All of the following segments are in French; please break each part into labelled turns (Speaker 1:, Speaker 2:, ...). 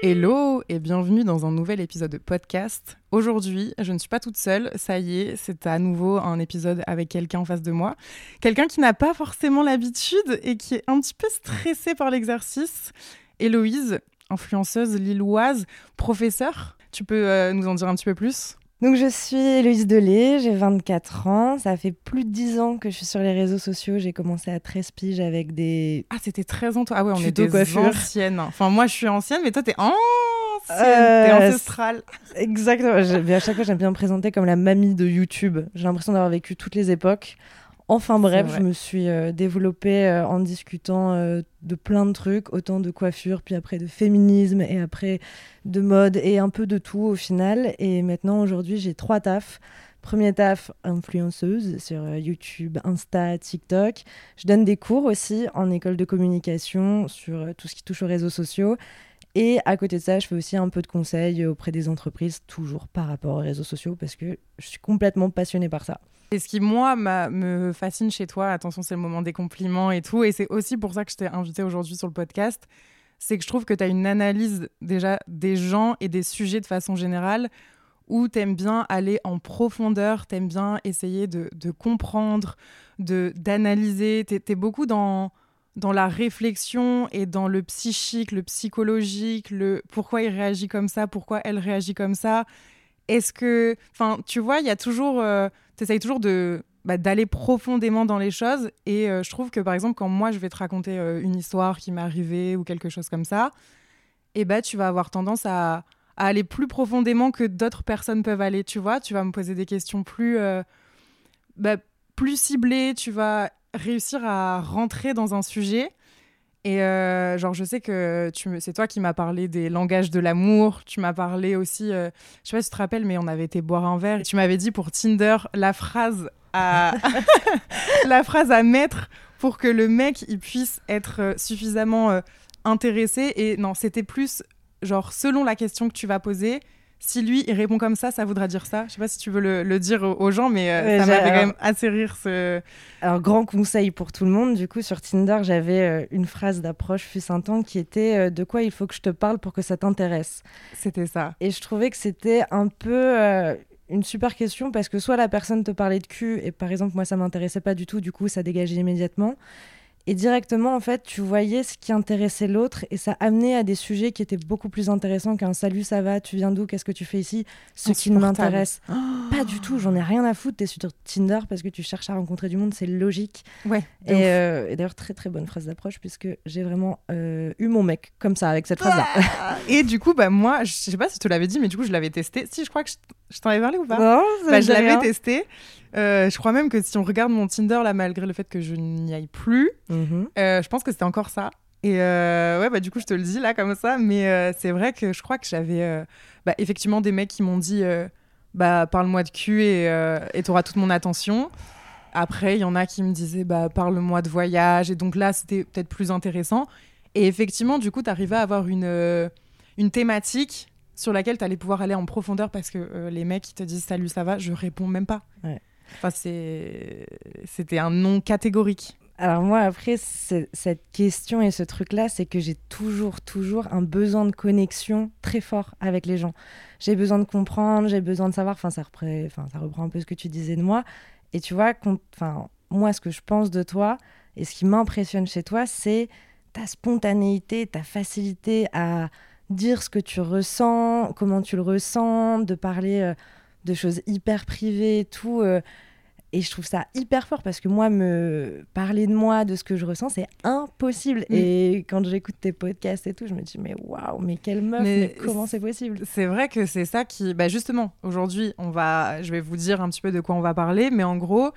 Speaker 1: Hello et bienvenue dans un nouvel épisode de podcast. Aujourd'hui, je ne suis pas toute seule, ça y est, c'est à nouveau un épisode avec quelqu'un en face de moi. Quelqu'un qui n'a pas forcément l'habitude et qui est un petit peu stressé par l'exercice. Héloïse, influenceuse lilloise, professeure. Tu peux euh, nous en dire un petit peu plus?
Speaker 2: Donc je suis Héloïse Delay, j'ai 24 ans, ça fait plus de 10 ans que je suis sur les réseaux sociaux, j'ai commencé à 13 piges avec des...
Speaker 1: Ah c'était très ans Ah ouais, on est des
Speaker 2: coiffure.
Speaker 1: anciennes. Enfin moi je suis ancienne, mais toi t'es ancienne,
Speaker 2: Euh,
Speaker 1: t'es ancestrale.
Speaker 2: Exactement, à chaque fois j'aime bien me présenter comme la mamie de YouTube. J'ai l'impression d'avoir vécu toutes les époques. Enfin bref, je me suis euh, développée euh, en discutant euh, de plein de trucs, autant de coiffure, puis après de féminisme, et après de mode, et un peu de tout au final. Et maintenant, aujourd'hui, j'ai trois tafs. Premier taf, influenceuse sur YouTube, Insta, TikTok. Je donne des cours aussi en école de communication sur tout ce qui touche aux réseaux sociaux. Et à côté de ça, je fais aussi un peu de conseils auprès des entreprises, toujours par rapport aux réseaux sociaux, parce que je suis complètement passionnée par ça.
Speaker 1: Et ce qui, moi, me fascine chez toi, attention, c'est le moment des compliments et tout, et c'est aussi pour ça que je t'ai invité aujourd'hui sur le podcast, c'est que je trouve que tu as une analyse déjà des gens et des sujets de façon générale où tu aimes bien aller en profondeur, tu aimes bien essayer de, comprendre, de d'analyser. Tu es, beaucoup dans, dans la réflexion et dans le psychique, le psychologique, le pourquoi il réagit comme ça, pourquoi elle réagit comme ça. Est-ce que, enfin, tu vois, il y a toujours, tu essayes toujours de bah, d'aller profondément dans les choses. Et euh, je trouve que par exemple, quand moi je vais te raconter euh, une histoire qui m'est arrivée ou quelque chose comme ça, et ben tu vas avoir tendance à, à aller plus profondément que d'autres personnes peuvent aller. Tu vois, tu vas me poser des questions plus, euh, bah, plus ciblées. Tu vas réussir à rentrer dans un sujet. Et euh, genre, je sais que tu me... c'est toi qui m'as parlé des langages de l'amour. Tu m'as parlé aussi, euh, je sais pas si tu te rappelles, mais on avait été boire un verre. Et tu m'avais dit pour Tinder la phrase à la phrase à mettre pour que le mec il puisse être euh, suffisamment euh, intéressé. Et non, c'était plus genre selon la question que tu vas poser. Si lui il répond comme ça, ça voudra dire ça. Je sais pas si tu veux le, le dire aux- gens, mais euh, ça
Speaker 2: j'ai-
Speaker 1: m'avait quand même assez rire ce.
Speaker 2: Alors, grand conseil pour tout le monde, du coup, sur Tinder, j'avais euh, une phrase d'approche fut un temps qui était euh, De quoi il faut que je te parle pour que ça t'intéresse
Speaker 1: C'était ça.
Speaker 2: Et je trouvais que c'était un peu euh, une super question parce que soit la personne te parlait de cul, et par exemple, moi, ça m'intéressait pas du tout, du coup, ça dégageait immédiatement. Et directement, en fait, tu voyais ce qui intéressait l'autre et ça amenait à des sujets qui étaient beaucoup plus intéressants qu'un salut, ça va, tu viens d'où, qu'est-ce que tu fais ici, ce qui ne m'intéresse pas du tout, j'en ai rien à foutre. T'es sur Tinder parce que tu cherches à rencontrer du monde, c'est logique.
Speaker 1: Ouais.
Speaker 2: Et, euh, et d'ailleurs, très très bonne phrase d'approche puisque j'ai vraiment euh, eu mon mec comme ça, avec cette phrase-là.
Speaker 1: Et du coup, bah moi, je sais pas si je te l'avais dit, mais du coup, je l'avais testé. Si, je crois que je, je t'en avais parlé ou pas
Speaker 2: Non, ça
Speaker 1: Bah, je l'avais testé. Euh, je crois même que si on regarde mon Tinder là, malgré le fait que je n'y aille plus,
Speaker 2: Mhm.
Speaker 1: euh, je pense que c'était encore ça. Et euh, ouais, bah du coup, je te le dis là comme ça, mais euh, c'est vrai que je crois que j'avais bah, effectivement des mecs qui m'ont dit bah parle-moi de cul et et t'auras toute mon attention. Après, il y en a qui me disaient bah parle-moi de voyage et donc là, c'était peut-être plus intéressant. Et effectivement, du coup, t'arrivais à avoir une une thématique sur laquelle t'allais pouvoir aller en profondeur parce que euh, les mecs qui te disent salut, ça va, je réponds même pas.
Speaker 2: Ouais.
Speaker 1: Enfin, c'est c'était un non catégorique.
Speaker 2: Alors moi, après, cette question et ce truc-là, c'est que j'ai toujours, toujours un besoin de connexion très fort avec les gens. J'ai besoin de comprendre, j'ai besoin de savoir, enfin ça, reprend, enfin, ça reprend un peu ce que tu disais de moi. Et tu vois, enfin, moi, ce que je pense de toi et ce qui m'impressionne chez toi, c'est ta spontanéité, ta facilité à dire ce que tu ressens, comment tu le ressens, de parler euh, de choses hyper privées et tout. euh, et je trouve ça hyper fort parce que moi, me parler de moi, de ce que je ressens, c'est impossible.
Speaker 1: Mm.
Speaker 2: Et quand j'écoute tes podcasts et tout, je me dis, mais waouh, mais quelle meuf,
Speaker 1: Mais
Speaker 2: mais, comment c'est possible?
Speaker 1: C'est vrai que c'est ça qui. Bah justement, aujourd'hui, on va. Je vais vous dire un petit peu de quoi on va parler, mais en gros,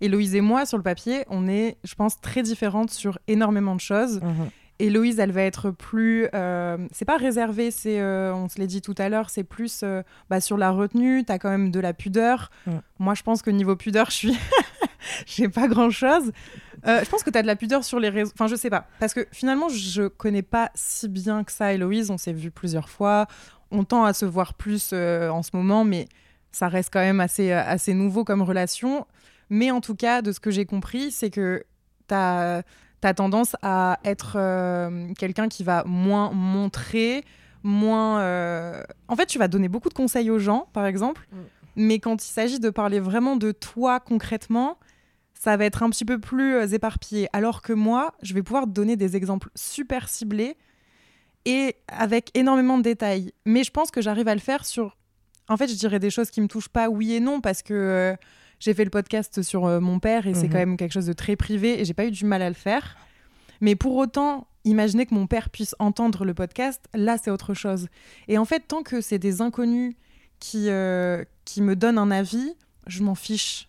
Speaker 1: Héloïse et moi, sur le papier, on est, je pense, très différentes sur énormément de choses.
Speaker 2: Mhm.
Speaker 1: Héloïse, elle va être plus. euh, c'est pas réservé, c'est, euh, on se l'a dit tout à l'heure, c'est plus euh, bah, sur la retenue. T'as quand même de la pudeur.
Speaker 2: Mm.
Speaker 1: Moi, je pense que niveau pudeur, je suis. J'ai pas grand chose. je pense que t'as de la pudeur sur les réseaux. Enfin, je sais pas. Parce que finalement, je connais pas si bien que ça, Héloïse. On s'est vu plusieurs fois. On tend à se voir plus en ce moment, mais ça reste quand même assez, assez nouveau comme relation. Mais en tout cas, de ce que j'ai compris, c'est que t'as as tendance à être euh, quelqu'un qui va moins montrer, moins... euh, En fait, tu vas donner beaucoup de conseils aux gens, par exemple,
Speaker 2: Mm.
Speaker 1: mais quand il s'agit de parler vraiment de toi concrètement, ça va être un petit peu plus euh, éparpillé. Alors que moi, je vais pouvoir te donner des exemples super ciblés et avec énormément de détails. Mais je pense que j'arrive à le faire sur... En fait, je dirais des choses qui me touchent pas oui et non, parce que... euh, j'ai fait le podcast sur euh, mon père et c'est
Speaker 2: Mhm.
Speaker 1: quand même quelque chose de très privé et j'ai pas eu du mal à le faire. Mais pour autant, imaginer que mon père puisse entendre le podcast, là c'est autre chose. Et en fait, tant que c'est des inconnus qui, euh, qui me donnent un avis, je m'en fiche.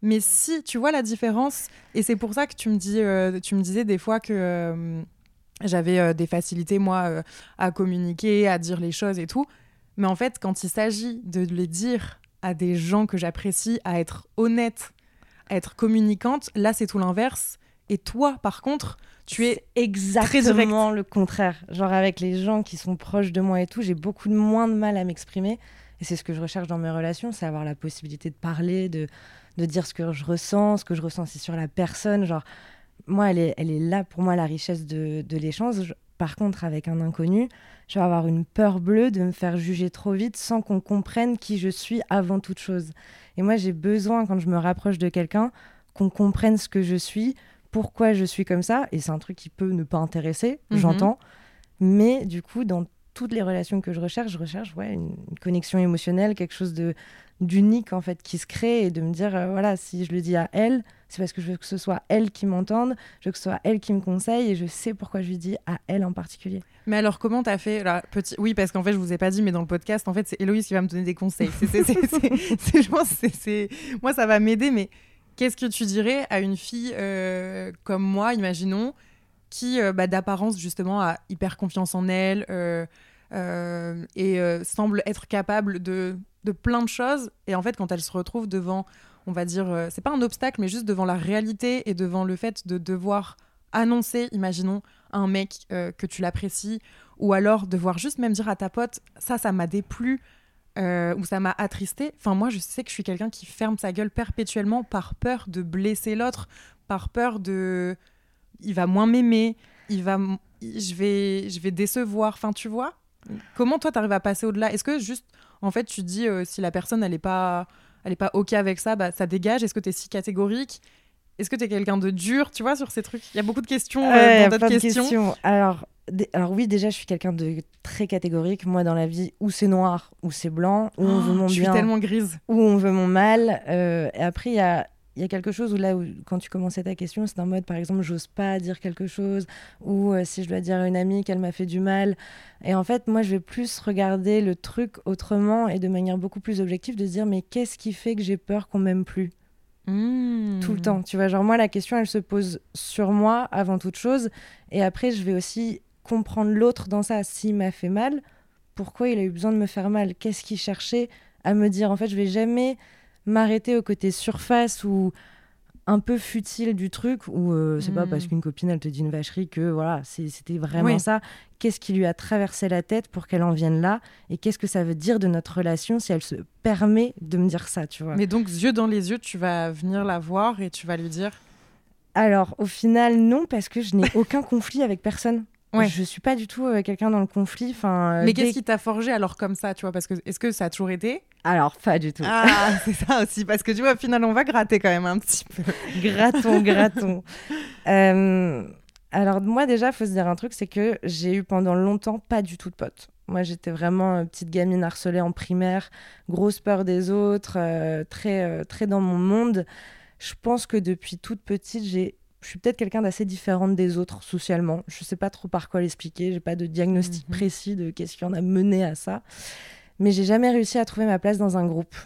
Speaker 1: Mais si tu vois la différence, et c'est pour ça que tu me, dis, euh, tu me disais des fois que euh, j'avais des facilités, moi, à communiquer, à dire les choses et tout. Mais en fait, quand il s'agit de les dire à des gens que j'apprécie, à être honnête, à être communicante, là c'est tout l'inverse. Et toi, par contre, tu es
Speaker 2: C'est exactement le contraire. Genre avec les gens qui sont proches de moi et tout, j'ai beaucoup de moins de mal à m'exprimer. Et c'est ce que je recherche dans mes relations, c'est avoir la possibilité de parler, de, de dire ce que je ressens, ce que je ressens aussi sur la personne. Genre, moi, elle est, elle est là pour moi la richesse de, de l'échange. Par contre, avec un inconnu, je vais avoir une peur bleue de me faire juger trop vite sans qu'on comprenne qui je suis avant toute chose. Et moi, j'ai besoin, quand je me rapproche de quelqu'un, qu'on comprenne ce que je suis, pourquoi je suis comme ça. Et c'est un truc qui peut ne pas intéresser,
Speaker 1: Mhm.
Speaker 2: j'entends. Mais du coup, dans toutes les relations que je recherche, je recherche ouais, une, connexion émotionnelle, quelque chose de d'unique en fait qui se crée et de me dire euh, voilà si je le dis à elle c'est parce que je veux que ce soit elle qui m'entende je veux que ce soit elle qui me conseille et je sais pourquoi je lui dis à elle en particulier
Speaker 1: Mais alors, comment t'as fait là, petit... Oui, parce qu'en fait, je vous ai pas dit, mais dans le podcast, en fait, c'est Héloïse qui va me donner des conseils. C'est, Moi, ça va m'aider, mais qu'est-ce que tu dirais à une fille euh, comme moi, imaginons, qui, euh, bah, d'apparence, justement, a hyper confiance en elle et euh, semble être capable de, de plein de choses. Et en fait, quand elle se retrouve devant, on va dire, euh, c'est pas un obstacle, mais juste devant la réalité et devant le fait de devoir annoncer, imaginons, un mec euh, que tu l'apprécies, ou alors devoir juste même dire à ta pote, ça, ça m'a déplu, euh, ou ça m'a attristé. Enfin, moi, je sais que je suis quelqu'un qui ferme sa gueule perpétuellement par peur de blesser l'autre, par peur de. Il va moins m'aimer, il va. Je vais, je vais décevoir. Enfin, tu vois? Comment toi, t'arrives à passer au-delà? Est-ce que juste, en fait, tu dis euh, si la personne, elle est pas, elle est pas ok avec ça, bah ça dégage? Est-ce que t'es si catégorique? Est-ce que t'es quelqu'un de dur Tu vois sur ces trucs, il y a beaucoup de questions euh,
Speaker 2: Ouais,
Speaker 1: dans
Speaker 2: plein
Speaker 1: d'autres
Speaker 2: de
Speaker 1: questions.
Speaker 2: Alors, alors oui, déjà, je suis quelqu'un de très catégorique. Moi, dans la vie, où c'est noir, ou c'est blanc, où on veut mon
Speaker 1: Oh, je suis
Speaker 2: bien,
Speaker 1: tellement grise.
Speaker 2: où on veut mon mal. Euh, et après, il y a, il y a quelque chose où là, où, quand tu commençais ta question, c'est en mode, par exemple, j'ose pas dire quelque chose, ou euh, si je dois dire à une amie qu'elle m'a fait du mal. Et en fait, moi, je vais plus regarder le truc autrement et de manière beaucoup plus objective, de se dire, mais qu'est-ce qui fait que j'ai peur qu'on m'aime plus?
Speaker 1: Mmh.
Speaker 2: tout le temps. Tu vois, genre moi, la question, elle se pose sur moi avant toute chose. Et après, je vais aussi comprendre l'autre dans ça. S'il m'a fait mal, pourquoi il a eu besoin de me faire mal? Qu'est-ce qu'il cherchait à me dire? En fait, je vais jamais m'arrêter au côté surface ou un peu futile du truc où euh, c'est pas parce qu'une copine elle te dit une vacherie que voilà c'était vraiment
Speaker 1: Oui.
Speaker 2: ça qu'est-ce qui lui a traversé la tête pour qu'elle en vienne là et qu'est-ce que ça veut dire de notre relation si elle se permet de me dire ça tu vois?
Speaker 1: Mais donc, yeux dans les yeux, tu vas venir la voir et tu vas lui dire?
Speaker 2: Alors, au final, non, parce que je n'ai aucun conflit avec personne.
Speaker 1: Ouais.
Speaker 2: Je suis pas du tout euh, quelqu'un dans le conflit. Enfin, euh,
Speaker 1: Mais
Speaker 2: dès-
Speaker 1: qu'est-ce qui t'a forgé alors comme ça, tu vois? Parce que est-ce que ça a toujours été?
Speaker 2: Alors, pas du tout.
Speaker 1: Ah, c'est ça aussi. Parce que tu vois, au final, on va gratter quand même un petit peu.
Speaker 2: graton, graton. Euh, alors, moi, déjà, faut se dire un truc c'est que j'ai eu pendant longtemps pas du tout de potes. Moi, j'étais vraiment petite gamine harcelée en primaire, grosse peur des autres, très, très dans mon monde. Je pense que depuis toute petite, j'ai je suis peut-être quelqu'un d'assez différente des autres socialement. Je sais pas trop par quoi l'expliquer. J'ai pas de diagnostic
Speaker 1: Mhm.
Speaker 2: précis de qu'est-ce qui en a mené à ça. Mais j'ai jamais réussi à trouver ma place dans un groupe.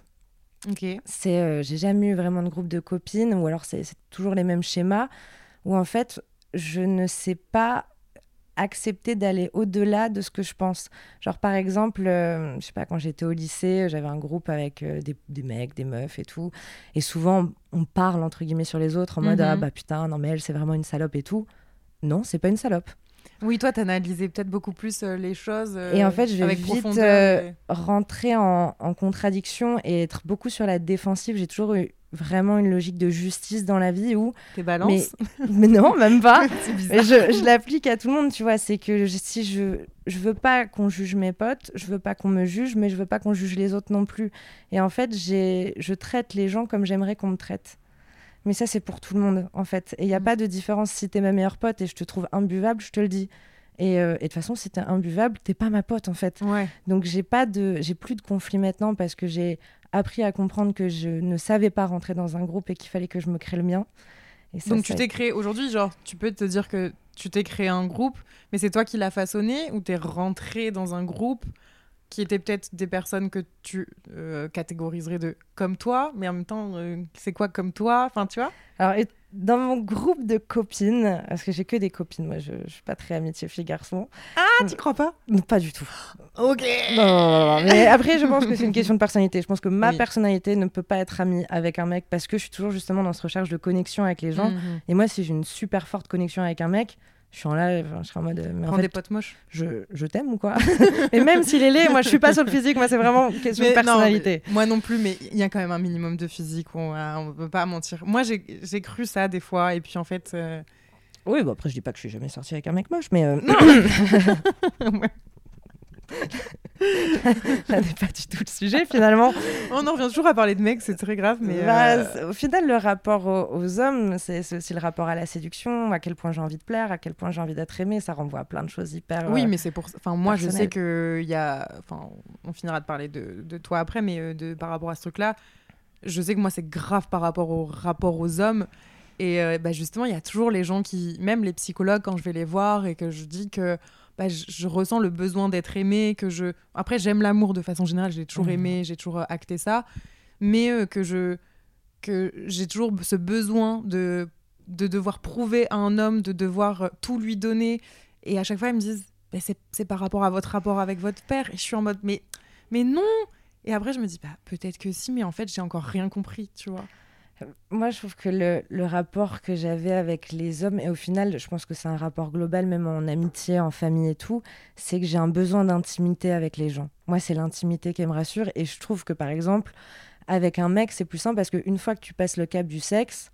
Speaker 1: Ok.
Speaker 2: C'est, euh, j'ai jamais eu vraiment de groupe de copines, ou alors c'est c'est toujours les mêmes schémas, où en fait, je ne sais pas accepter d'aller au-delà de ce que je pense. Genre par exemple, euh, je sais pas, quand j'étais au lycée, j'avais un groupe avec euh, des, des mecs, des meufs et tout, et souvent on parle entre guillemets sur les autres en mode
Speaker 1: Mhm.
Speaker 2: ah bah putain non mais elle c'est vraiment une salope et tout. Non, c'est pas une salope.
Speaker 1: Oui, toi, t'analysais peut-être beaucoup plus euh, les choses. euh,
Speaker 2: Et en fait, je vais vite euh,
Speaker 1: et-
Speaker 2: rentrer en, en contradiction et être beaucoup sur la défensive. J'ai toujours eu vraiment une logique de justice dans la vie où
Speaker 1: Tes balances.
Speaker 2: mais non même pas je, je l'applique à tout le monde, tu vois. C'est que je- si je je veux pas qu'on juge mes potes, je veux pas qu'on me juge, mais je veux pas qu'on juge les autres non plus. Et en fait, j'ai je traite les gens comme j'aimerais qu'on me traite. Mais ça, c'est pour tout le monde, en fait. Et il n'y a
Speaker 1: Mm.
Speaker 2: pas de différence. Si t'es ma meilleure pote et je te trouve imbuvable, je te le dis. Et euh, et de toute façon, si t'es imbuvable, t'es pas ma pote, en fait.
Speaker 1: Ouais.
Speaker 2: Donc j'ai pas de j'ai plus de conflit maintenant parce que j'ai appris à comprendre que je ne savais pas rentrer dans un groupe et qu'il fallait que je me crée le mien. Et ça,
Speaker 1: Donc tu t'es créé aujourd'hui, genre, tu peux te dire que tu t'es créé un groupe, mais c'est toi qui l'as façonné ou t'es rentré dans un groupe qui était peut-être des personnes que tu euh, catégoriserais de comme toi, mais en même temps, euh, c'est quoi comme toi? Enfin, tu vois?
Speaker 2: Alors, et dans mon groupe de copines, parce que j'ai que des copines, moi je, je suis pas très amitié fille-garçon.
Speaker 1: Ah, tu crois pas?
Speaker 2: Non, Pas du tout.
Speaker 1: Ok.
Speaker 2: Non, non, non, non. Mais après, je pense que c'est une question de personnalité. Je pense que ma
Speaker 1: Oui.
Speaker 2: personnalité ne peut pas être amie avec un mec parce que je suis toujours justement dans cette recherche de connexion avec les gens.
Speaker 1: Mhm.
Speaker 2: Et moi, si j'ai une super forte connexion avec un mec, je suis en live, je serai en mode. Mais en fait,
Speaker 1: des potes moches.
Speaker 2: je, je t'aime ou quoi? Et même s'il est laid, moi je suis pas sur le physique, moi c'est vraiment une question de
Speaker 1: Mais
Speaker 2: personnalité.
Speaker 1: moi non plus, mais il y a quand même un minimum de physique, on ne peut pas mentir. Moi, j'ai cru ça des fois, et puis en fait... euh,
Speaker 2: Oui, bon après je dis pas que je suis jamais sortie avec un mec moche, mais euh,
Speaker 1: ouais.
Speaker 2: ça n'est pas du tout le sujet finalement.
Speaker 1: On en revient toujours à parler de mecs, c'est très grave, mais...
Speaker 2: Bah,
Speaker 1: euh,
Speaker 2: Au final, le rapport aux, aux hommes, c'est aussi le rapport à la séduction, à quel point j'ai envie de plaire, à quel point j'ai envie d'être aimé. Ça renvoie à plein de choses hyper.
Speaker 1: Oui,
Speaker 2: euh,
Speaker 1: mais c'est pour. Enfin, moi, je sais que il y a. Enfin, on finira de parler de, de toi après, mais euh, de par rapport à ce truc-là, je sais que moi, c'est grave par rapport au rapport aux hommes. Et euh, bah, justement, il y a toujours les gens qui, même les psychologues, quand je vais les voir et que je dis que bah, je, je ressens le besoin d'être aimé, que je. Après, j'aime l'amour de façon générale, j'ai toujours
Speaker 2: Mhm.
Speaker 1: aimé, j'ai toujours euh, acté ça, mais euh, que je que j'ai toujours ce besoin de de devoir prouver à un homme, de devoir euh, tout lui donner. Et à chaque fois, ils me disent, Bah, c'est c'est par rapport à votre rapport avec votre père. Et je suis en mode, mais, mais non Et après, je me dis, bah, peut-être que si, mais en fait, j'ai encore rien compris, tu vois.
Speaker 2: Moi, je trouve que le, le rapport que j'avais avec les hommes, et au final, je pense que c'est un rapport global, même en amitié, en famille et tout, c'est que j'ai un besoin d'intimité avec les gens. Moi, c'est l'intimité qui me rassure. Et je trouve que, par exemple, avec un mec, c'est plus simple parce qu'une fois que tu passes le cap du sexe,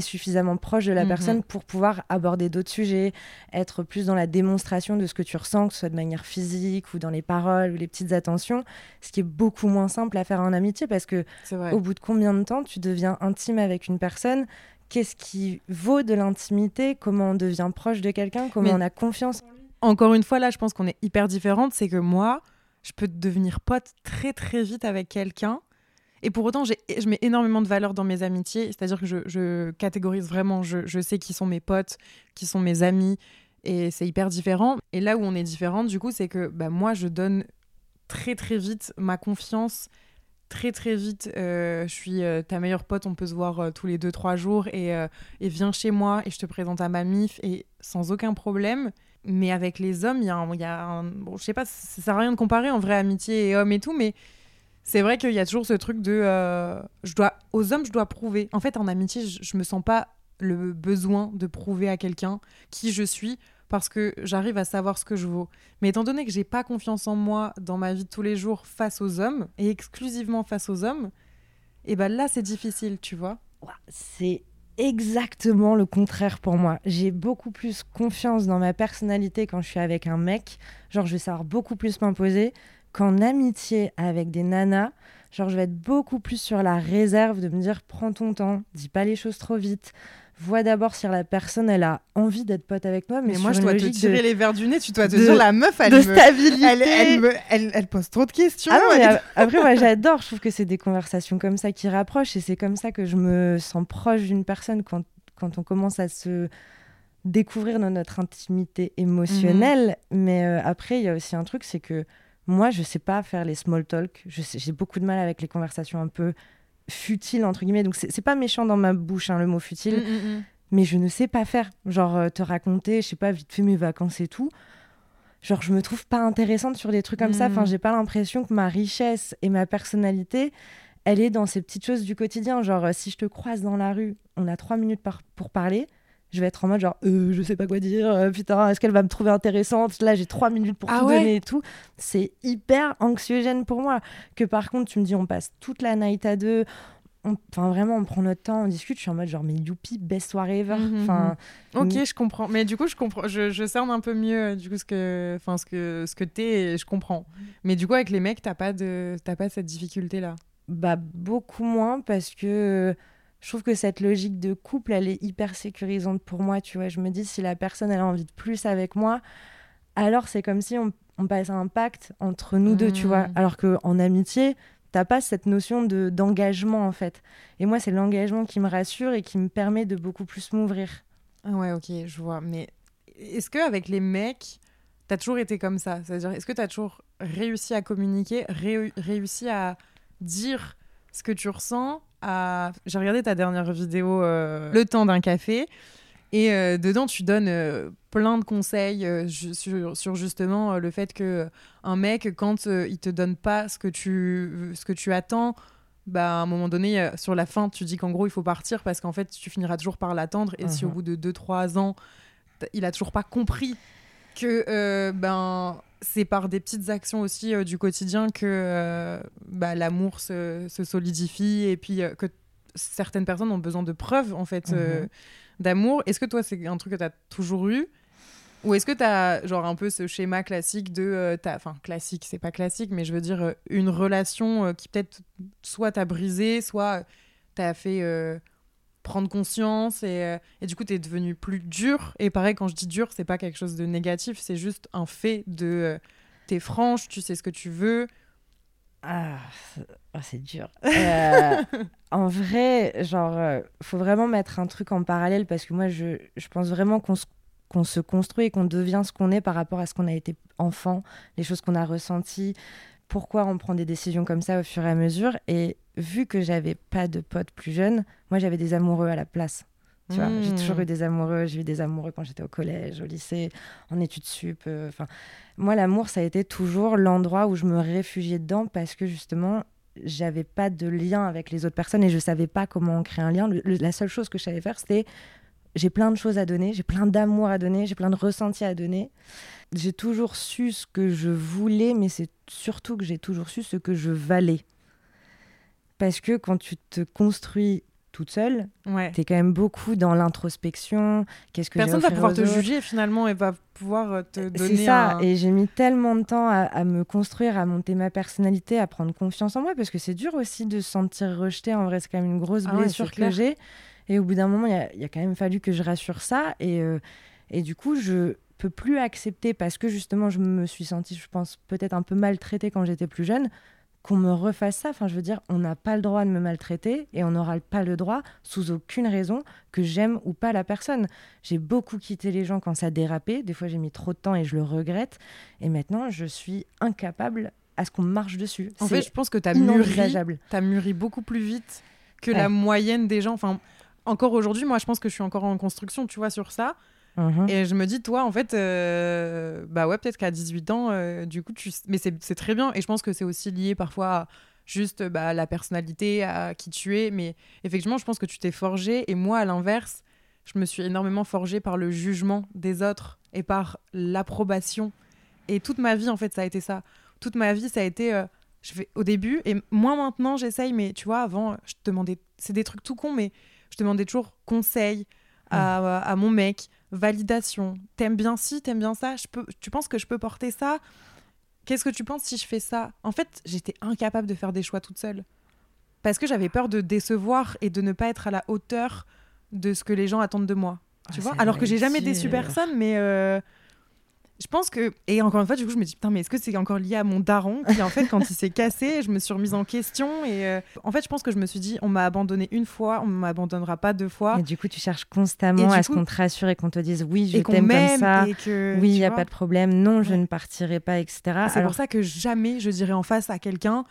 Speaker 2: suffisamment proche de la
Speaker 1: Mhm.
Speaker 2: personne pour pouvoir aborder d'autres sujets, être plus dans la démonstration de ce que tu ressens, que ce soit de manière physique ou dans les paroles ou les petites attentions, ce qui est beaucoup moins simple à faire en amitié parce que au bout de combien de temps tu deviens intime avec une personne? Qu'est-ce qui vaut de l'intimité? Comment on devient proche de quelqu'un? Comment
Speaker 1: Mais-
Speaker 2: on a confiance
Speaker 1: Encore une fois, là, je pense qu'on est hyper différentes. C'est que moi, je peux devenir pote très, très vite avec quelqu'un. Et pour autant, je mets énormément de valeur dans mes amitiés. C'est-à-dire que je, catégorise vraiment, je, sais qui sont mes potes, qui sont mes amis. Et c'est hyper différent. Et là où on est différente, du coup, c'est que bah, moi, je donne très, très vite ma confiance. Très, très vite, euh, je suis euh, ta meilleure pote. On peut se voir euh, tous les deux, trois jours. Et, et viens chez moi et je te présente à ma mif. Et sans aucun problème. Mais avec les hommes, il y a, un, Bon, je sais pas, ça sert à rien de comparer en vrai amitié et hommes et tout, mais c'est vrai qu'il y a toujours ce truc de. euh, je dois, aux hommes, je dois prouver. En fait, en amitié, je, je me sens pas le besoin de prouver à quelqu'un qui je suis parce que j'arrive à savoir ce que je vaux. Mais étant donné que j'ai pas confiance en moi dans ma vie de tous les jours face aux hommes et exclusivement face aux hommes, et ben là, c'est difficile, tu vois.
Speaker 2: C'est exactement le contraire pour moi. J'ai beaucoup plus confiance dans ma personnalité quand je suis avec un mec. Genre, je vais savoir beaucoup plus m'imposer qu'en amitié avec des nanas. Genre, je vais être beaucoup plus sur la réserve de me dire prends ton temps, dis pas les choses trop vite. Vois d'abord si la personne elle a envie d'être pote avec moi, mais,
Speaker 1: Mais, moi, je dois te tirer
Speaker 2: de,
Speaker 1: les verres du nez, tu dois te
Speaker 2: de-
Speaker 1: dire la meuf, elle
Speaker 2: de
Speaker 1: me-
Speaker 2: stabilité.
Speaker 1: Elle, elle, me- elle- elle pose trop de questions.
Speaker 2: Ah non, mais après, moi, j'adore. Je trouve que c'est des conversations comme ça qui rapprochent et c'est comme ça que je me sens proche d'une personne quand, quand on commence à se découvrir dans notre intimité émotionnelle. Mais euh, après, il y a aussi un truc, c'est que moi, je sais pas faire les small talk. J'ai beaucoup de mal avec les conversations un peu futiles, entre guillemets. Donc, c'est pas méchant dans ma bouche, hein, le mot futile. Mm, mm, mm. Mais je ne sais pas faire. Genre, euh, te raconter, je sais pas, vite fait mes vacances et tout. Genre, je me trouve pas intéressante sur des trucs comme ça. Enfin, j'ai pas l'impression que ma richesse et ma personnalité, elle est dans ces petites choses du quotidien. Genre, euh, si je te croise dans la rue, on a trois minutes pour parler je vais être en mode genre euh, je sais pas quoi dire euh, putain est-ce qu'elle va me trouver intéressante? Là j'ai trois minutes pour ah tout donner et tout. C'est hyper anxiogène pour moi. Que par contre tu me dis on passe toute la night à deux enfin vraiment on prend notre temps on discute je suis en mode genre mais youpi best soirée ever mhm, enfin
Speaker 1: mhm. ok je comprends. Mais du coup je comprends je, je cerne un peu mieux euh, du coup ce que enfin ce que ce que t'es je comprends. Mais du coup avec les mecs t'as pas de t'as pas cette difficulté là
Speaker 2: bah beaucoup moins parce que je trouve que cette logique de couple, elle est hyper sécurisante pour moi, tu vois. Je me dis, si la personne, elle a envie de plus avec moi, alors c'est comme si on, on passait un pacte entre nous deux, tu vois. Mmh. Alors qu'en amitié, t'as pas cette notion de d'engagement, en fait. Et moi, c'est l'engagement qui me rassure et qui me permet de beaucoup plus m'ouvrir.
Speaker 1: Ah ouais, ok, je vois. Mais est-ce qu'avec les mecs, t'as toujours été comme ça? C'est-à-dire, est-ce que t'as toujours réussi à communiquer, réussi à dire ce que tu ressens j'ai regardé ta dernière vidéo, euh, Le temps d'un café. Et euh, dedans, tu donnes euh, plein de conseils sur, sur, justement le fait que un mec, quand il te donne pas ce que tu, ce que tu attends, bah, à un moment donné, sur la fin, tu dis qu'en gros, il faut partir parce qu'en fait, tu finiras toujours par l'attendre. Et si au uh-huh. bout de 2-3 ans, il a toujours pas compris que ben c'est par des petites actions aussi euh, du quotidien que euh, bah, l'amour se, solidifie et puis euh, que certaines personnes ont besoin de preuves en fait mhm. d'amour. Est-ce que toi c'est un truc que tu as toujours eu ou est-ce que tu as genre un peu ce schéma classique de enfin classique, c'est pas classique mais je veux dire une relation qui peut-être soit t'a brisé, soit t'as fait prendre conscience et, et du coup tu es devenu plus dur. Et pareil quand je dis dur c'est pas quelque chose de négatif c'est juste un fait de t'es franche tu sais ce que tu veux.
Speaker 2: Ah, c'est dur. Euh, en vrai genre euh, faut vraiment mettre un truc en parallèle parce que moi je, je pense vraiment qu'on se, qu'on se construit et qu'on devient ce qu'on est par rapport à ce qu'on a été enfant les choses qu'on a ressenties pourquoi on prend des décisions comme ça au fur et à mesure. Et vu que j'avais pas de potes plus jeunes, moi j'avais des amoureux à la place. Tu vois, j'ai toujours eu hmm. des amoureux. J'ai eu des amoureux quand j'étais au collège, au lycée, en études sup. Euh, moi, l'amour, ça a été toujours l'endroit où je me réfugiais dedans parce que justement, j'avais pas de lien avec les autres personnes et je savais pas comment créer un lien. la seule chose que je savais faire, c'était j'ai plein de choses à donner, j'ai plein d'amour à donner, j'ai plein de ressentis à donner. J'ai toujours su ce que je voulais, mais c'est surtout que j'ai toujours su ce que je valais. Parce que quand tu te construis toute seule, ouais. tu es quand même beaucoup dans l'introspection. Qu'est-ce que
Speaker 1: Personne va pouvoir te juger finalement et va pouvoir euh, te donner.
Speaker 2: C'est ça. Et j'ai mis tellement de temps à, me construire, à monter ma personnalité, à prendre confiance en moi, parce que c'est dur aussi de se sentir rejeté. En vrai, c'est quand même une grosse ah blessure que j'ai. Et au bout d'un moment, il a, a, quand même fallu que je rassure ça. Et, euh, et du coup, je peux plus accepter, parce que justement, je me suis sentie, je pense, peut-être un peu maltraitée quand j'étais plus jeune, qu'on me refasse ça. Enfin, je veux dire, on n'a pas le droit de me maltraiter et on n'aura pas le droit, sous aucune raison, que j'aime ou pas la personne. J'ai beaucoup quitté les gens quand ça dérapait. Des fois, j'ai mis trop de temps et je le regrette. Et maintenant, je suis incapable à ce qu'on marche dessus.
Speaker 1: En fait, je pense que tu as mûri, as mûri beaucoup plus vite que la moyenne des gens. Enfin, encore aujourd'hui, moi, je pense que je suis encore en construction, tu vois, sur ça. Mhm. Et je me dis, toi, en fait, euh, bah ouais, peut-être qu'à 18 ans, euh, du coup, tu... mais c'est très bien. Et je pense que c'est aussi lié parfois à juste bah, la personnalité, à qui tu es. Mais effectivement, je pense que tu t'es forgé. Et moi, à l'inverse, je me suis énormément forgé par le jugement des autres et par l'approbation. Et toute ma vie, en fait, ça a été ça. Toute ma vie, ça a été. Euh, je vais au début, et moi maintenant, j'essaye, mais tu vois, avant, je te demandais. C'est des trucs tout cons, mais je demandais toujours conseil à, à mon mec, validation. T'aimes bien ci, t'aimes bien ça, je peux, tu penses que je peux porter ça? Qu'est-ce que tu penses si je fais ça? En fait, j'étais incapable de faire des choix toute seule. Parce que j'avais peur de décevoir et de ne pas être à la hauteur de ce que les gens attendent de moi. Tu ah, vois? Alors que j'ai jamais déçu personne, mais, euh, je pense que et encore une fois du coup je me dis putain mais est-ce que c'est encore lié à mon daron qui en fait quand il s'est cassé je me suis remise en question et euh, en fait je pense que je me suis dit on m'a abandonné une fois on m'abandonnera pas deux fois.
Speaker 2: Et du coup tu cherches constamment à ce qu'on te rassure et qu'on te dise oui je t'aime comme ça.
Speaker 1: que,
Speaker 2: oui il y a pas de problème. Non je ne partirai pas etc
Speaker 1: c'est pour ça que jamais je dirais en face à quelqu'un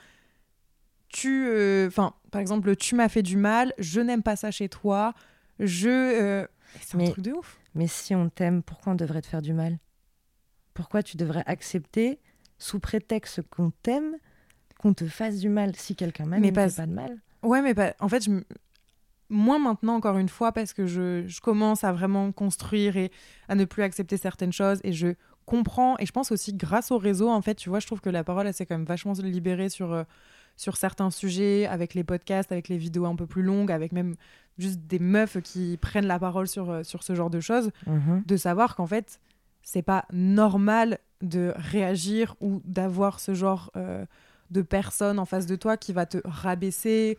Speaker 1: tu euh, enfin par exemple tu m'as fait du mal je n'aime pas ça chez toi je euh, c'est un truc de ouf.
Speaker 2: mais si on t'aime pourquoi on devrait te faire du mal? Pourquoi tu devrais accepter, sous prétexte qu'on t'aime, qu'on te fasse du mal si quelqu'un m'aime, mais pas... pas de mal
Speaker 1: Ouais, mais pas... en fait, je... moins maintenant, encore une fois, parce que je... je, commence à vraiment construire et à ne plus accepter certaines choses et je comprends. Et je pense aussi, grâce au réseau, en fait, tu vois, je trouve que la parole, elle s'est quand même vachement libérée sur, euh, sur certains sujets, avec les podcasts, avec les vidéos un peu plus longues, avec même juste des meufs qui prennent la parole sur, euh, sur ce genre de choses,
Speaker 2: mhm.
Speaker 1: de savoir qu'en fait, c'est pas normal de réagir ou d'avoir ce genre euh, de personne en face de toi qui va te rabaisser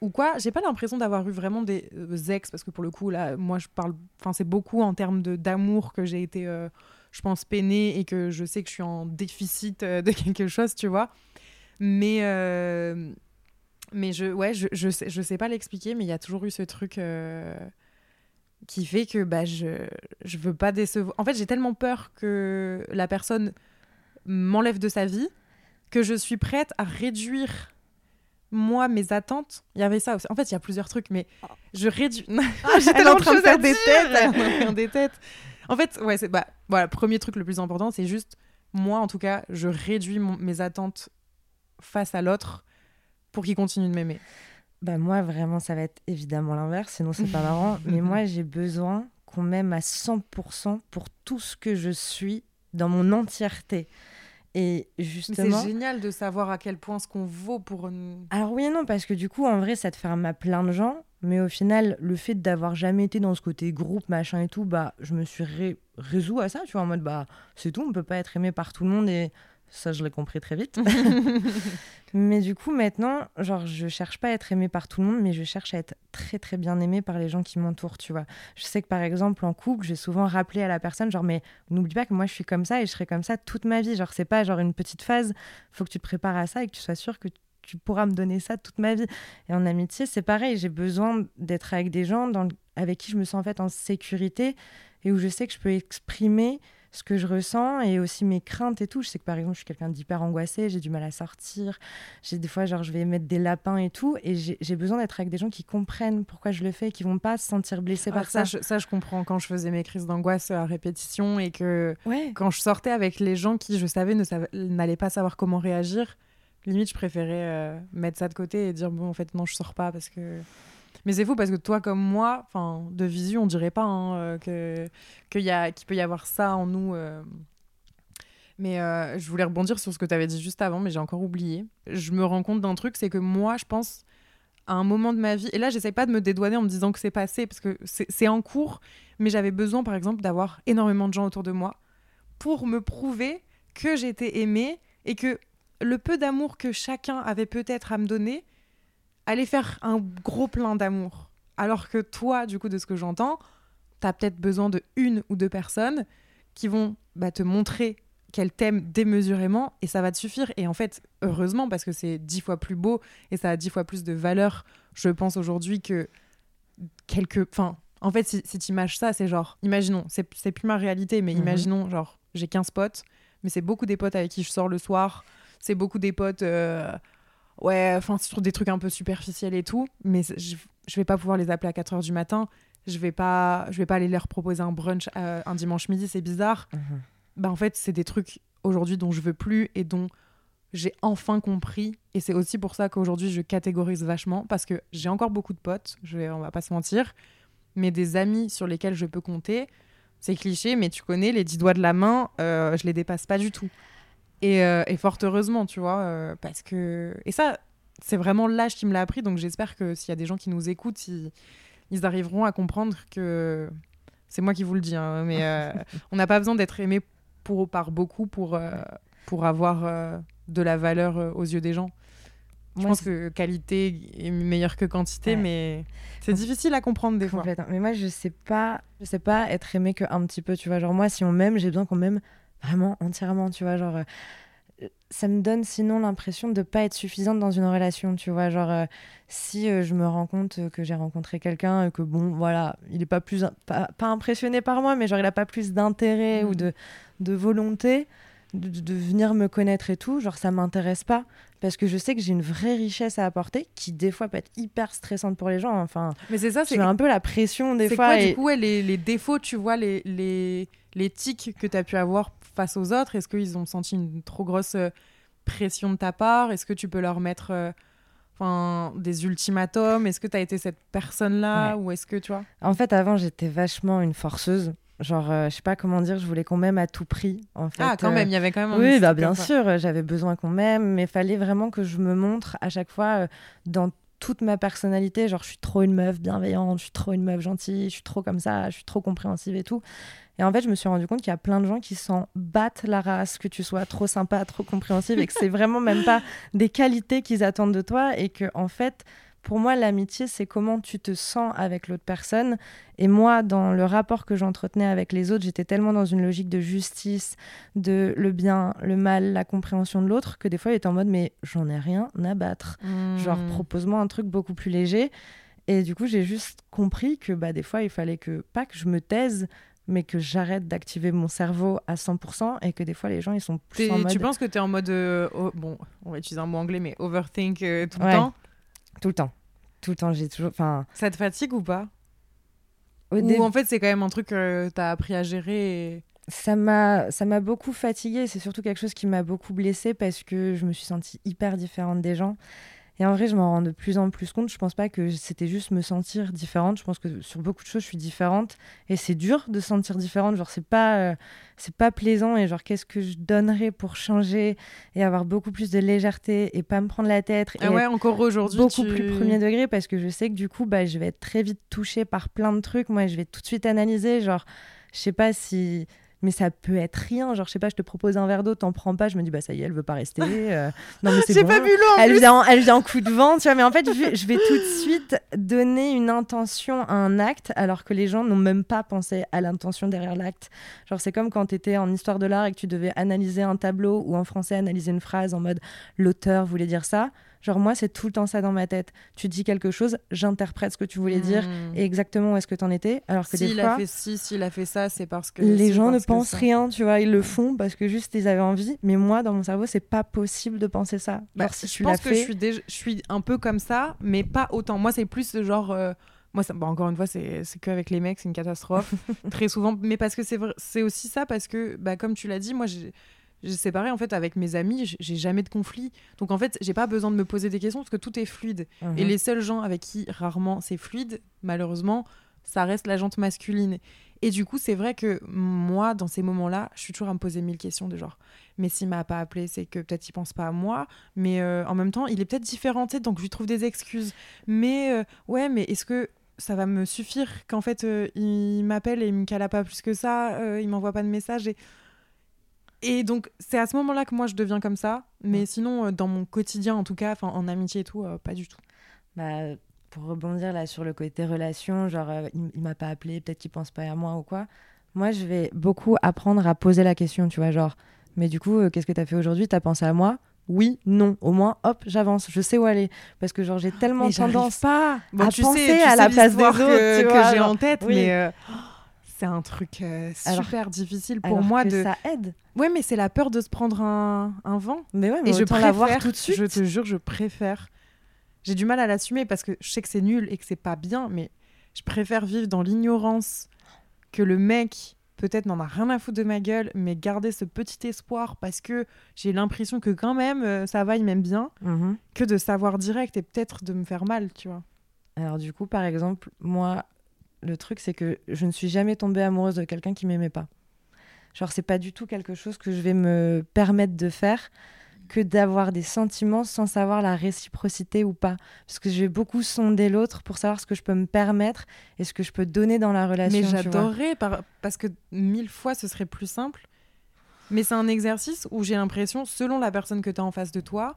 Speaker 1: ou quoi. J'ai pas l'impression d'avoir eu vraiment des euh, ex parce que pour le coup là, moi je parle, enfin c'est beaucoup en termes d'amour que j'ai été, euh, je pense peinée et que je sais que je suis en déficit de quelque chose, tu vois. Mais mais je ouais je je sais, je sais pas l'expliquer, mais il y a toujours eu ce truc qui fait que bah, je je veux pas décevoir. En fait, j'ai tellement peur que la personne m'enlève de sa vie que je suis prête à réduire moi mes attentes. Il y avait ça aussi. En fait, il y a plusieurs trucs, mais je réduis.
Speaker 2: Ah, J'étais en train de faire
Speaker 1: des têtes, des têtes. En fait, ouais, c'est bah voilà, premier truc le plus important, c'est juste moi en tout cas, je réduis mes attentes face à l'autre pour qu'il continue de m'aimer.
Speaker 2: Bah moi, vraiment, ça va être évidemment l'inverse, sinon c'est pas marrant. Mais moi, j'ai besoin qu'on m'aime à 100% pour tout ce que je suis dans mon entièreté. Et justement.
Speaker 1: C'est génial de savoir à quel point ce qu'on vaut pour une.
Speaker 2: Alors oui et non, parce que du coup, en vrai, ça te ferme à plein de gens. Mais au final, le fait d'avoir jamais été dans ce côté groupe, machin et tout, bah, je me suis ré résolu à ça, tu vois, en mode, bah, c'est tout, on peut pas être aimé par tout le monde et ça, je l'ai compris très vite. mais du coup, maintenant, genre, je cherche pas à être aimée par tout le monde, mais je cherche à être très, très bien aimée par les gens qui m'entourent, tu vois. Je sais que, par exemple, en couple, j'ai souvent rappelé à la personne, genre, mais n'oublie pas que moi, je suis comme ça et je serai comme ça toute ma vie. Genre, c'est pas genre une petite phase. Faut que tu te prépares à ça et que tu sois sûr que tu pourras me donner ça toute ma vie. Et en amitié, c'est pareil. J'ai besoin d'être avec des gens dans avec qui je me sens en fait en sécurité et où je sais que je peux exprimer ce que je ressens et aussi mes craintes et tout. Je sais que par exemple, je suis quelqu'un d'hyper angoissé, j'ai du mal à sortir. J'ai des fois, genre, je vais mettre des lapins et tout. Et j'ai besoin d'être avec des gens qui comprennent pourquoi je le fais et qui vont pas se sentir blessés par ça.
Speaker 1: Ça je, ça, je comprends quand je faisais mes crises d'angoisse à répétition et que quand je sortais avec les gens qui, je savais, n'allaient pas savoir comment réagir, limite, je préférais euh, mettre ça de côté et dire, bon, en fait, non, je sors pas parce que mais c'est fou parce que toi comme moi, enfin de visu, on dirait pas hein, euh, que qu'il y a qu'il peut y avoir ça en nous. Euh. Mais euh, je voulais rebondir sur ce que tu avais dit juste avant, mais j'ai encore oublié. Je me rends compte d'un truc, c'est que moi, je pense à un moment de ma vie, et là, j'essaie pas de me dédouaner en me disant que c'est passé, parce que c'est en cours, mais j'avais besoin, par exemple, d'avoir énormément de gens autour de moi pour me prouver que j'étais aimée et que le peu d'amour que chacun avait peut-être à me donner, aller faire un gros plein d'amour. Alors que toi, du coup, de ce que j'entends, tu as peut-être besoin de une ou deux personnes qui vont bah, te montrer qu'elles t'aiment démesurément et ça va te suffire. Et en fait, heureusement, parce que c'est dix fois plus beau et ça a dix fois plus de valeur, je pense aujourd'hui que quelques. Enfin, en fait, si, si tu images ça, c'est genre, imaginons, c'est plus ma réalité, mais mhm. imaginons, genre, j'ai 15 potes, mais c'est beaucoup des potes avec qui je sors le soir, c'est beaucoup des potes. Euh, ouais, enfin, sur des trucs un peu superficiels et tout, mais je, je vais pas pouvoir les appeler à 4 heures du matin. Je vais pas, je vais pas aller leur proposer un brunch euh, un dimanche midi, c'est bizarre. Mhm. Bah, en fait, c'est des trucs aujourd'hui dont je veux plus et dont j'ai enfin compris. Et c'est aussi pour ça qu'aujourd'hui, je catégorise vachement parce que j'ai encore beaucoup de potes, je vais, on va pas se mentir, mais des amis sur lesquels je peux compter. C'est cliché, mais tu connais les dix doigts de la main, euh, je les dépasse pas du tout. Euh, et, fort heureusement, tu vois, euh, parce que. Et ça, c'est vraiment l'âge qui me l'a appris, donc j'espère que s'il y a des gens qui nous écoutent, ils, arriveront à comprendre que. C'est moi qui vous le dis, hein, mais euh, on n'a pas besoin d'être aimé pour, par beaucoup pour, pour avoir de la valeur aux yeux des gens. Je pense que qualité est meilleure que quantité, mais c'est difficile à comprendre des fois.
Speaker 2: Mais moi, je sais pas, je sais pas être aimé qu'un petit peu, tu vois. Genre, moi, si on m'aime, j'ai besoin qu'on m'aime vraiment entièrement, tu vois. Genre, euh, ça me donne sinon l'impression de pas être suffisante dans une relation, tu vois. Genre, euh, si euh, je me rends compte que j'ai rencontré quelqu'un et que, bon, voilà, il est pas plus, pas, impressionné par moi, mais genre, il a pas plus d'intérêt ou mm. de, de volonté de, venir me connaître et tout, genre ça m'intéresse pas parce que je sais que j'ai une vraie richesse à apporter qui des fois peut être hyper stressante pour les gens. Enfin,
Speaker 1: mais c'est ça,
Speaker 2: c'est un peu la pression des fois.
Speaker 1: Quoi, du coup, les, les, défauts, tu vois, les, les, les tics que tu as pu avoir face aux autres? Est-ce qu'ils ont senti une trop grosse euh, pression de ta part? Est-ce que tu peux leur mettre euh, enfin des ultimatums? Est-ce que tu as été cette personne-là Ou est-ce que tu vois?
Speaker 2: En fait, avant, j'étais vachement une forceuse. Genre, euh, je sais pas comment dire, je voulais qu'on m'aime à tout prix. En fait.
Speaker 1: Ah, quand même, il y avait quand même un
Speaker 2: Oui, bah, bien sûr, j'avais besoin qu'on m'aime, mais il fallait vraiment que je me montre à chaque fois euh, dans toute ma personnalité. Genre, je suis trop une meuf bienveillante, je suis trop une meuf gentille, je suis trop comme ça, je suis trop compréhensive et tout. Et en fait, je me suis rendu compte qu'il y a plein de gens qui s'en battent la race, que tu sois trop sympa, trop compréhensive, et que c'est vraiment même pas des qualités qu'ils attendent de toi, et que en fait, pour moi, l'amitié, c'est comment tu te sens avec l'autre personne. Et moi, dans le rapport que j'entretenais avec les autres, j'étais tellement dans une logique de justice, de le bien, le mal, la compréhension de l'autre, que des fois, j'étais en mode, mais j'en ai rien à battre. Genre, hmm. propose-moi un truc beaucoup plus léger. Et du coup, j'ai juste compris que bah, des fois, il fallait que, pas que je me taise, mais que j'arrête d'activer mon cerveau à 100% et que des fois les gens ils sont plus en mode...
Speaker 1: Tu penses que tu es en mode, euh, bon, on va utiliser un mot anglais, mais overthink euh, tout le temps?
Speaker 2: Tout le temps. Tout le temps, j'ai toujours. Enfin.
Speaker 1: Ça te fatigue ou pas? Ou en fait, c'est quand même un truc que tu as appris à gérer
Speaker 2: Ça m'a, ça m'a beaucoup fatiguée. C'est surtout quelque chose qui m'a beaucoup blessée parce que je me suis sentie hyper différente des gens. Et en vrai, je m'en rends de plus en plus compte. Je pense pas que c'était juste me sentir différente. Je pense que sur beaucoup de choses, je suis différente. Et c'est dur de se sentir différente. Genre, c'est pas, euh, c'est pas plaisant. Et genre, qu'est-ce que je donnerais pour changer et avoir beaucoup plus de légèreté et pas me prendre la tête.
Speaker 1: Ah ouais, encore aujourd'hui.
Speaker 2: Beaucoup plus premier degré? Parce que je sais que du coup, bah, je vais être très vite touchée par plein de trucs. Moi, je vais tout de suite analyser. Genre, je sais pas si mais ça peut être rien. Genre, je sais pas, je te propose un verre d'eau, t'en prends pas, je me dis, bah ça y est, elle veut pas rester. Euh.
Speaker 1: non, mais c'est bon. pas l'eau.
Speaker 2: Elle vient, elle vient en coup de vent, tu vois. Mais en fait, je vais, tout de suite donner une intention à un acte, alors que les gens n'ont même pas pensé à l'intention derrière l'acte. Genre, c'est comme quand t'étais en histoire de l'art et que tu devais analyser un tableau ou en français analyser une phrase en mode l'auteur voulait dire ça. Genre moi, c'est tout le temps ça dans ma tête. Tu dis quelque chose, j'interprète ce que tu voulais dire hmm. et exactement où est-ce que tu en étais. Alors que des
Speaker 1: fois,
Speaker 2: a
Speaker 1: fait si, s'il a fait ça, c'est parce que
Speaker 2: les gens ne pensent rien, tu vois, ils le font parce que juste ils avaient envie. Mais moi, dans mon cerveau, c'est pas possible de penser ça.
Speaker 1: Bah, si je pense que je suis je suis un peu comme ça, mais pas autant. Moi, c'est plus genre. Euh, moi, ça... Bah, encore une fois, c'est qu'avec les mecs, c'est une catastrophe. très souvent. Mais parce que c'est aussi ça, parce que, bah, comme tu l'as dit, moi, j'ai séparé en fait avec mes amis, j'ai jamais de conflit. Donc en fait, j'ai pas besoin de me poser des questions parce que tout est fluide. Et mhm. les seuls gens avec qui rarement c'est fluide, malheureusement, ça reste la jante masculine. Et du coup, c'est vrai que moi, dans ces moments-là, je suis toujours à me poser mille questions de genre, mais s'il m'a pas appelé, c'est que peut-être il pense pas à moi, mais euh, en même temps, il est peut-être différent, donc je lui trouve des excuses. Mais euh, ouais, mais est-ce que ça va me suffire qu'en fait euh, il m'appelle et il me cala pas plus que ça, il m'envoie pas de message et et donc, c'est à ce moment-là que moi, je deviens comme ça. Mais sinon, euh, dans mon quotidien, en tout cas, en amitié et tout, euh, pas du tout.
Speaker 2: Bah, pour rebondir là sur le côté relation, genre, euh, il, m'a pas appelé, peut-être qu'il pense pas à moi ou quoi. Moi, je vais beaucoup apprendre à poser la question, tu vois, genre, mais du coup, qu'est-ce que tu as fait aujourd'hui? T'as pensé à moi? Oui, non. Au moins, hop, j'avance. Je sais où aller. Parce que genre, j'ai tellement tendance
Speaker 1: pas
Speaker 2: à penser à la place des autres
Speaker 1: que, que j'ai en tête, mais c'est un truc euh, super difficile pour moi
Speaker 2: que
Speaker 1: de.
Speaker 2: Ça aide.
Speaker 1: Ouais, mais c'est la peur de se prendre un, un vent.
Speaker 2: Mais ouais, mais et je préfère l'avoir tout de suite.
Speaker 1: Je te jure, je préfère. J'ai du mal à l'assumer parce que je sais que c'est nul et que c'est pas bien, mais je préfère vivre dans l'ignorance que le mec peut-être n'en a rien à foutre de ma gueule, mais garder ce petit espoir parce que j'ai l'impression que quand même euh, ça va, il m'aime bien, mhm. que de savoir direct et peut-être de me faire mal, tu vois.
Speaker 2: Alors du coup, par exemple, moi, le truc, c'est que je ne suis jamais tombée amoureuse de quelqu'un qui m'aimait pas. Genre, c'est pas du tout quelque chose que je vais me permettre de faire que d'avoir des sentiments sans savoir la réciprocité ou pas. Parce que je vais beaucoup sonder l'autre pour savoir ce que je peux me permettre et ce que je peux donner dans la relation.
Speaker 1: Mais j'adorerais, parce que mille fois, ce serait plus simple. Mais c'est un exercice où j'ai l'impression, selon la personne que tu as en face de toi,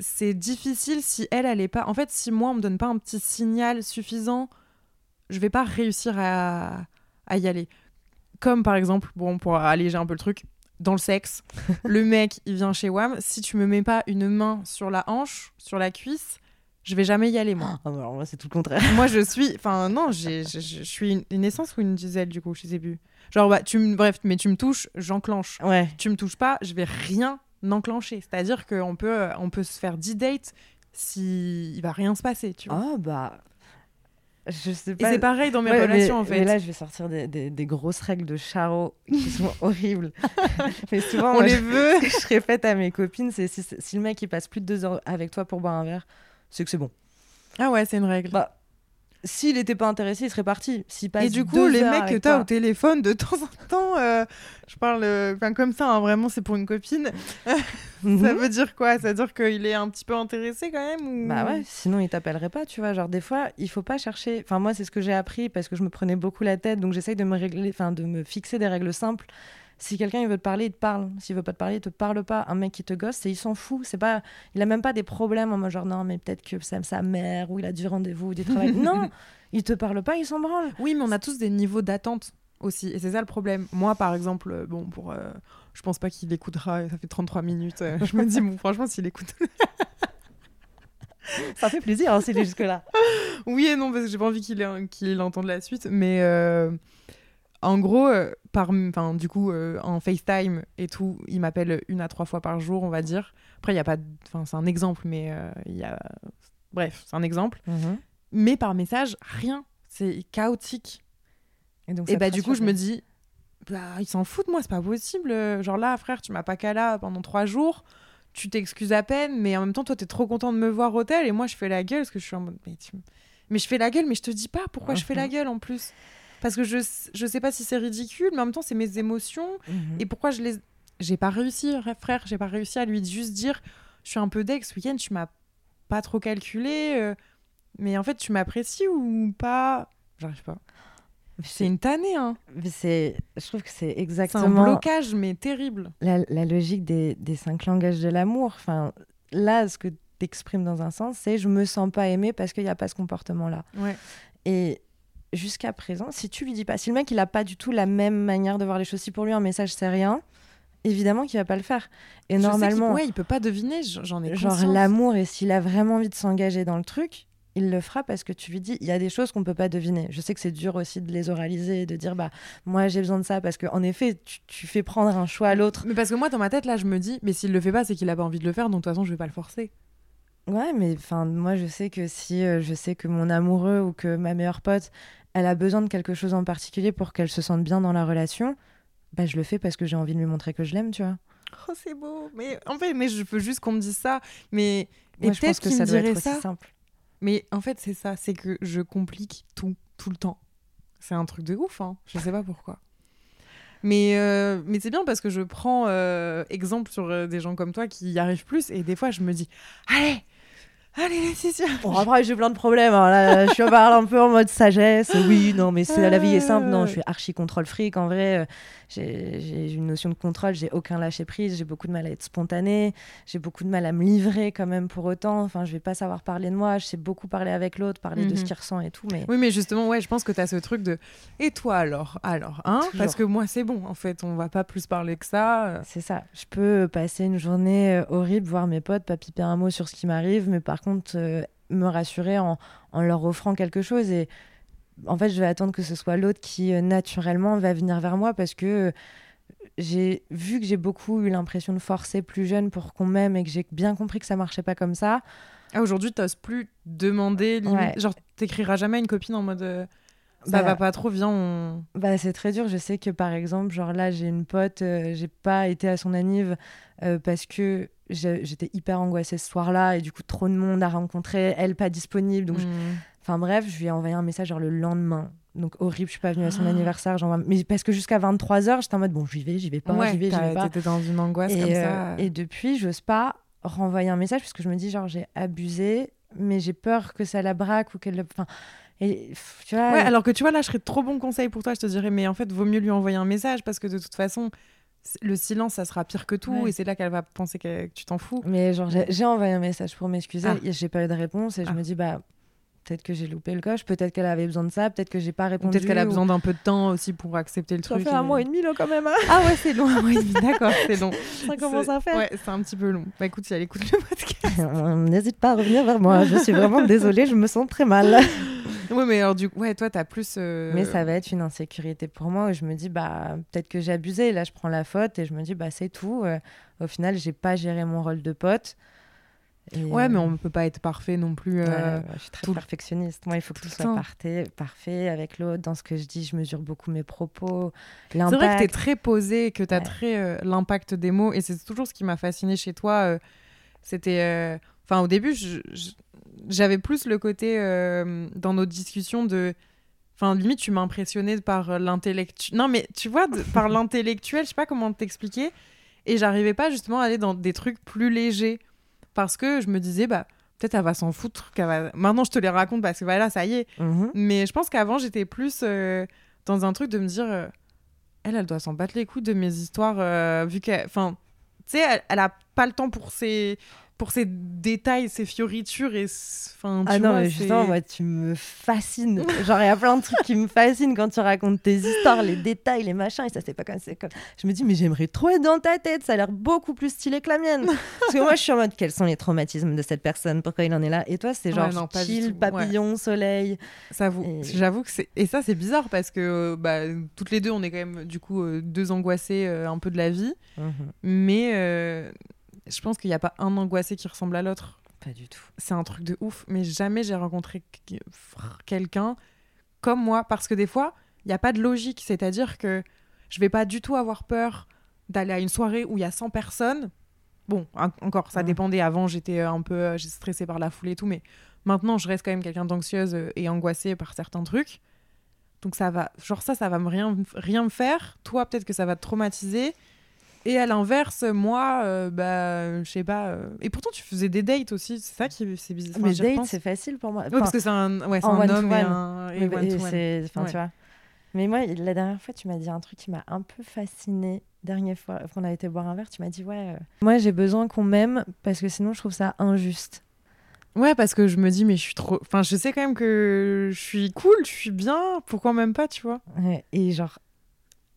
Speaker 1: c'est difficile si elle, elle est pas. En fait, si moi, on me donne pas un petit signal suffisant, je vais pas réussir à, à y aller. Comme par exemple, bon, pour alléger un peu le truc, dans le sexe, le mec, il vient chez WAM. Si tu me mets pas une main sur la hanche, sur la cuisse, je vais jamais y aller, moi.
Speaker 2: Ah, bah, alors moi, c'est tout le contraire.
Speaker 1: moi, je suis. Enfin, non, je suis une, une essence ou une diesel, du coup, je sais plus. Genre, bah, tu me. Bref, mais tu me touches, j'enclenche.
Speaker 2: Ouais.
Speaker 1: Tu me touches pas, je vais rien enclencher. C'est-à-dire qu'on peut, euh, on peut se faire 10 dates si il va rien se passer, tu vois.
Speaker 2: Ah, bah. Je sais
Speaker 1: Et
Speaker 2: pas.
Speaker 1: c'est pareil dans mes
Speaker 2: Ouais,
Speaker 1: relations,
Speaker 2: mais-
Speaker 1: en fait.
Speaker 2: Mais là, je vais sortir des, des- des grosses règles de Charo qui sont horribles. mais souvent,
Speaker 1: on
Speaker 2: moi,
Speaker 1: les veut.
Speaker 2: ce que je répète à mes copines, c'est si, si le mec il passe plus de deux heures avec toi pour boire un verre, c'est que c'est bon.
Speaker 1: Ah ouais, c'est une règle.
Speaker 2: Bah, s'il était pas intéressé, il serait parti. S'il passe
Speaker 1: Et du coup, les mecs que t'as au téléphone, de temps en temps, euh, je parle euh, comme ça, hein, vraiment, c'est pour une copine.
Speaker 2: Mhm.
Speaker 1: Ça veut dire quoi? Ça veut dire qu'il est un petit peu intéressé quand même ou...
Speaker 2: Bah ouais, sinon il t'appellerait pas, tu vois. Genre des fois, il faut pas chercher. Enfin moi, c'est ce que j'ai appris parce que je me prenais beaucoup la tête, donc j'essaye de me régler, enfin de me fixer des règles simples. Si quelqu'un veut te parler, il te parle. S'il veut pas te parler, il te parle pas. Un mec qui te gosse, il s'en fout. C'est pas, il a même pas des problèmes en mode genre non mais peut-être que c'est sa mère ou il a du rendez-vous ou du travail. non, il te parle pas, il s'en branle.
Speaker 1: Oui, mais on a tous des niveaux d'attente aussi. Et c'est ça le problème. Moi, par exemple, euh, bon, pour. euh, je pense pas qu'il écoutera, ça fait 33 minutes. euh, je me dis, bon, franchement, s'il écoute.
Speaker 2: Ça fait plaisir hein, s'il est jusque là.
Speaker 1: oui et non, parce que j'ai pas envie qu'il qu'il entende la suite. Mais euh, en gros, euh, par, du coup, euh, en FaceTime et tout, il m'appelle une à trois fois par jour, on va dire. Après, il y a pas. de- Enfin, c'est un exemple, mais euh, il y a. Bref, c'est un exemple. Mais par message, rien. C'est chaotique.
Speaker 2: Et donc
Speaker 1: Et bah du coup, je me dis, bah, ils s'en foutent, moi, c'est pas possible. Genre là, frère, tu m'as pas qu'à là pendant trois jours, tu t'excuses à peine, mais en même temps, toi, t'es trop content de me voir au tel, et moi, je fais la gueule parce que je suis en mode, mais, tu- mais je fais la gueule, mais je te dis pas pourquoi je fais la
Speaker 2: Mhm.
Speaker 1: gueule en plus. Parce que je, je sais pas si c'est ridicule, mais en même temps, c'est mes émotions,
Speaker 2: Mhm.
Speaker 1: et pourquoi je les. J'ai pas réussi, frère, j'ai pas réussi à lui juste dire, je suis un peu deck, ce week-end, tu m'as pas trop calculé, euh, mais en fait, tu m'apprécies ou pas? J'arrive pas. C'est une tannée, hein.
Speaker 2: C'est, je trouve que c'est
Speaker 1: C'est un
Speaker 2: exactement
Speaker 1: blocage, mais terrible.
Speaker 2: la, la logique des, des cinq langages de l'amour. Enfin, là, ce que tu exprimes dans un sens, c'est je me sens pas aimée parce qu'il n'y a pas ce comportement-là.
Speaker 1: Ouais.
Speaker 2: Et jusqu'à présent, si tu lui dis pas, si le mec il a pas du tout la même manière de voir les choses, si pour lui un message c'est rien, évidemment qu'il va pas le faire. Et normalement,
Speaker 1: ouais, il peut pas deviner, j'en ai
Speaker 2: genre
Speaker 1: conscience.
Speaker 2: l'amour et s'il a vraiment envie de s'engager dans le truc, il le fera parce que tu lui dis il y a des choses qu'on peut pas deviner. Je sais que c'est dur aussi de les oraliser, et de dire bah moi j'ai besoin de ça parce que en effet tu, tu fais prendre un choix à l'autre.
Speaker 1: Mais parce que moi, dans ma tête, là, je me dis, mais s'il le fait pas, c'est qu'il a pas envie de le faire, donc de toute façon, je vais pas le forcer.
Speaker 2: Ouais, mais enfin, moi, je sais que si euh, je sais que mon amoureux ou que ma meilleure pote, elle a besoin de quelque chose en particulier pour qu'elle se sente bien dans la relation, bah, je le fais parce que j'ai envie de lui montrer que je l'aime, tu vois.
Speaker 1: Oh, c'est beau. Mais en fait, mais je veux juste qu'on me dise ça. Mais et
Speaker 2: Moi, je pense que ça doit être aussi
Speaker 1: ça.
Speaker 2: simple.
Speaker 1: Mais en fait, c'est ça, c'est que je complique tout, tout le temps. C'est un truc de ouf, hein. Je sais pas pourquoi. Mais, euh, mais c'est bien parce que je prends euh, exemple sur des gens comme toi qui y arrivent plus et des fois je me dis allez allez c'est sûr
Speaker 2: Bon, après, j'ai plein de problèmes. hein. Là, je suis parle un peu en mode sagesse. Oui, non, mais c'est la vie est simple. Non, je suis archi contrôle fric. En vrai, j'ai une notion de contrôle. J'ai aucun lâcher prise. J'ai beaucoup de mal à être spontanée. J'ai beaucoup de mal à me livrer quand même pour autant. Enfin, je vais pas savoir parler de moi. Je sais beaucoup parler avec l'autre, parler de ce
Speaker 1: Mhm.
Speaker 2: qu'il ressent et tout. Mais
Speaker 1: Oui, mais justement, ouais, je pense que tu as ce truc de et toi alors? Alors, hein?
Speaker 2: Toujours.
Speaker 1: Parce que moi, c'est bon, en fait, on va pas plus parler que ça.
Speaker 2: C'est ça. Je peux passer une journée euh, horrible, voir mes potes, pas piper un mot sur ce qui m'arrive, mais par contre, euh, me rassurer en, en leur offrant quelque chose. Et en fait, je vais attendre que ce soit l'autre qui, euh, naturellement, va venir vers moi parce que euh, j'ai vu que j'ai beaucoup eu l'impression de forcer plus jeune pour qu'on m'aime et que j'ai bien compris que ça marchait pas comme ça.
Speaker 1: Ah, aujourd'hui, t'oses plus demander, limite.
Speaker 2: Ouais.
Speaker 1: Genre, t'écriras jamais à une copine en mode euh, ça
Speaker 2: Bah,
Speaker 1: va pas trop, viens, on.
Speaker 2: Bah, c'est très dur. Je sais que par exemple, genre là, j'ai une pote, euh, j'ai pas été à son anniv euh, parce que j'étais hyper angoissée ce soir-là et du coup, trop de monde à rencontrer, elle pas disponible. Donc, je-
Speaker 1: Hmm.
Speaker 2: enfin bref, je lui ai envoyé un message genre le lendemain. Donc horrible, je suis pas venue à son
Speaker 1: Ah.
Speaker 2: anniversaire. j'envoie- Mais parce que jusqu'à 23h, j'étais en mode bon, j'y vais, j'y vais pas,
Speaker 1: ouais,
Speaker 2: j'y vais, j'y
Speaker 1: t'as-
Speaker 2: vais pas.
Speaker 1: t'étais dans une angoisse
Speaker 2: Et,
Speaker 1: comme
Speaker 2: euh,
Speaker 1: ça.
Speaker 2: et depuis, j'ose pas renvoyer un message parce que je me dis genre j'ai abusé, mais j'ai peur que ça la braque ou qu'elle. le- Enfin, et tu vois.
Speaker 1: Ouais, alors que tu vois, là, je serais trop bon conseil pour toi. Je te dirais, mais en fait, vaut mieux lui envoyer un message parce que de toute façon, le silence, ça sera pire que tout,
Speaker 2: Ouais.
Speaker 1: et c'est là qu'elle va penser que, que tu t'en fous.
Speaker 2: Mais genre, j'ai envoyé un message pour m'excuser,
Speaker 1: Ah.
Speaker 2: j'ai pas eu de réponse, et je
Speaker 1: Ah.
Speaker 2: me dis, bah, peut-être que j'ai loupé le coche, peut-être qu'elle avait besoin de ça, peut-être que j'ai pas répondu.
Speaker 1: Peut-être qu'elle a
Speaker 2: ou-
Speaker 1: besoin d'un peu de temps aussi pour accepter le
Speaker 2: Ça
Speaker 1: truc.
Speaker 2: fait un mois et demi, là, quand même. hein.
Speaker 1: Ah ouais, c'est long, un mois et demi, d'accord, c'est long.
Speaker 2: ça commence à faire.
Speaker 1: Ouais, c'est un petit peu long. Bah écoute, si elle écoute le podcast.
Speaker 2: N'hésite pas à revenir vers moi, je suis vraiment désolée, je me sens très mal.
Speaker 1: ouais, mais alors du coup, ouais, toi, t'as plus. euh,
Speaker 2: Mais ça va être une insécurité pour moi où je me dis, bah, peut-être que j'ai abusé. Là, je prends la faute et je me dis, bah, c'est tout. Euh, au final, j'ai pas géré mon rôle de pote. Et,
Speaker 1: Ouais, mais
Speaker 2: euh,
Speaker 1: on ne peut pas être parfait non plus.
Speaker 2: ouais, ouais, je suis très
Speaker 1: tout
Speaker 2: perfectionniste. Moi, il faut que
Speaker 1: tout
Speaker 2: soit parfait, parfait avec l'autre. Dans ce que je dis, je mesure beaucoup mes propos.
Speaker 1: C'est vrai que tu es très posé, que tu as
Speaker 2: Ouais.
Speaker 1: très l'impact des mots. Et c'est toujours ce qui m'a fasciné chez toi. C'était. Enfin, au début, je- je- j'avais plus le côté euh, dans nos discussions de. Enfin, limite, tu m'impressionnais par l'intellectuel. Non, mais tu vois, de- par l'intellectuel, je sais pas comment t'expliquer. Et j'arrivais pas justement à aller dans des trucs plus légers. Parce que je me disais, bah, peut-être elle va s'en foutre. va... Maintenant, je te les raconte parce que voilà, ça y est.
Speaker 2: Mhm.
Speaker 1: Mais je pense qu'avant, j'étais plus euh, dans un truc de me dire, euh, elle, elle doit s'en battre les couilles de mes histoires, euh, vu qu'elle. Enfin, tu sais, elle, elle a pas le temps pour ses, pour ses détails, ses fioritures et. Enfin, tu
Speaker 2: Ah non,
Speaker 1: vois,
Speaker 2: mais
Speaker 1: c'est-
Speaker 2: justement, moi, tu me fascines. Genre, il y a plein de trucs qui me fascinent quand tu racontes tes histoires, les détails, les machins, et ça, c'est pas comme c'est comme. Je me dis, mais j'aimerais trop être dans ta tête, ça a l'air beaucoup plus stylé que la mienne. Parce que moi, je suis en mode, quels sont les traumatismes de cette personne? Pourquoi il en est là? Et toi, c'est
Speaker 1: Ouais,
Speaker 2: genre
Speaker 1: non, pas du
Speaker 2: chill,
Speaker 1: ouais.
Speaker 2: papillon, soleil.
Speaker 1: Ça vous-
Speaker 2: Et-
Speaker 1: J'avoue que c'est. Et ça, c'est bizarre parce que euh, bah, toutes les deux, on est quand même, du coup, euh, deux angoissées euh, un peu de la vie. Mais euh, je pense qu'il n'y a pas un angoissé qui ressemble à l'autre.
Speaker 2: Pas du tout.
Speaker 1: c'est un truc de ouf, mais jamais j'ai rencontré qu- quelqu'un comme moi, parce que des fois, il n'y a pas de logique, c'est-à-dire que je vais pas du tout avoir peur d'aller à une soirée où il y a 100 personnes. Bon, en- encore, ça
Speaker 2: Ouais.
Speaker 1: dépendait. Avant, j'étais un peu euh, stressée par la foule et tout, mais maintenant, je reste quand même quelqu'un d'anxieuse euh, et angoissée par certains trucs. Donc ça va, genre ça, ça va me rien, rien me faire. Toi, peut-être que ça va te traumatiser. Et à l'inverse, moi, euh, bah, je sais pas. euh, Et pourtant, tu faisais des dates aussi. C'est ça qui c'est bizarre. Enfin,
Speaker 2: Mais
Speaker 1: j'y
Speaker 2: date,
Speaker 1: repense.
Speaker 2: c'est facile pour moi. Enfin,
Speaker 1: parce que c'est un, ouais, c'est
Speaker 2: en
Speaker 1: un
Speaker 2: one-to-one.
Speaker 1: homme et un et
Speaker 2: Mais bah,
Speaker 1: one-to-one.
Speaker 2: c'est- enfin,
Speaker 1: Ouais.
Speaker 2: tu vois. Mais moi, la dernière fois, tu m'as dit un truc qui m'a un peu fascinée. Dernière fois qu'on a été boire un verre, tu m'as dit ouais. euh, Moi, j'ai besoin qu'on m'aime parce que sinon, je trouve ça injuste.
Speaker 1: Ouais, parce que je me dis, mais je suis trop. Enfin, je sais quand même que je suis cool, je suis bien. Pourquoi même pas, tu vois
Speaker 2: Ouais, Et genre,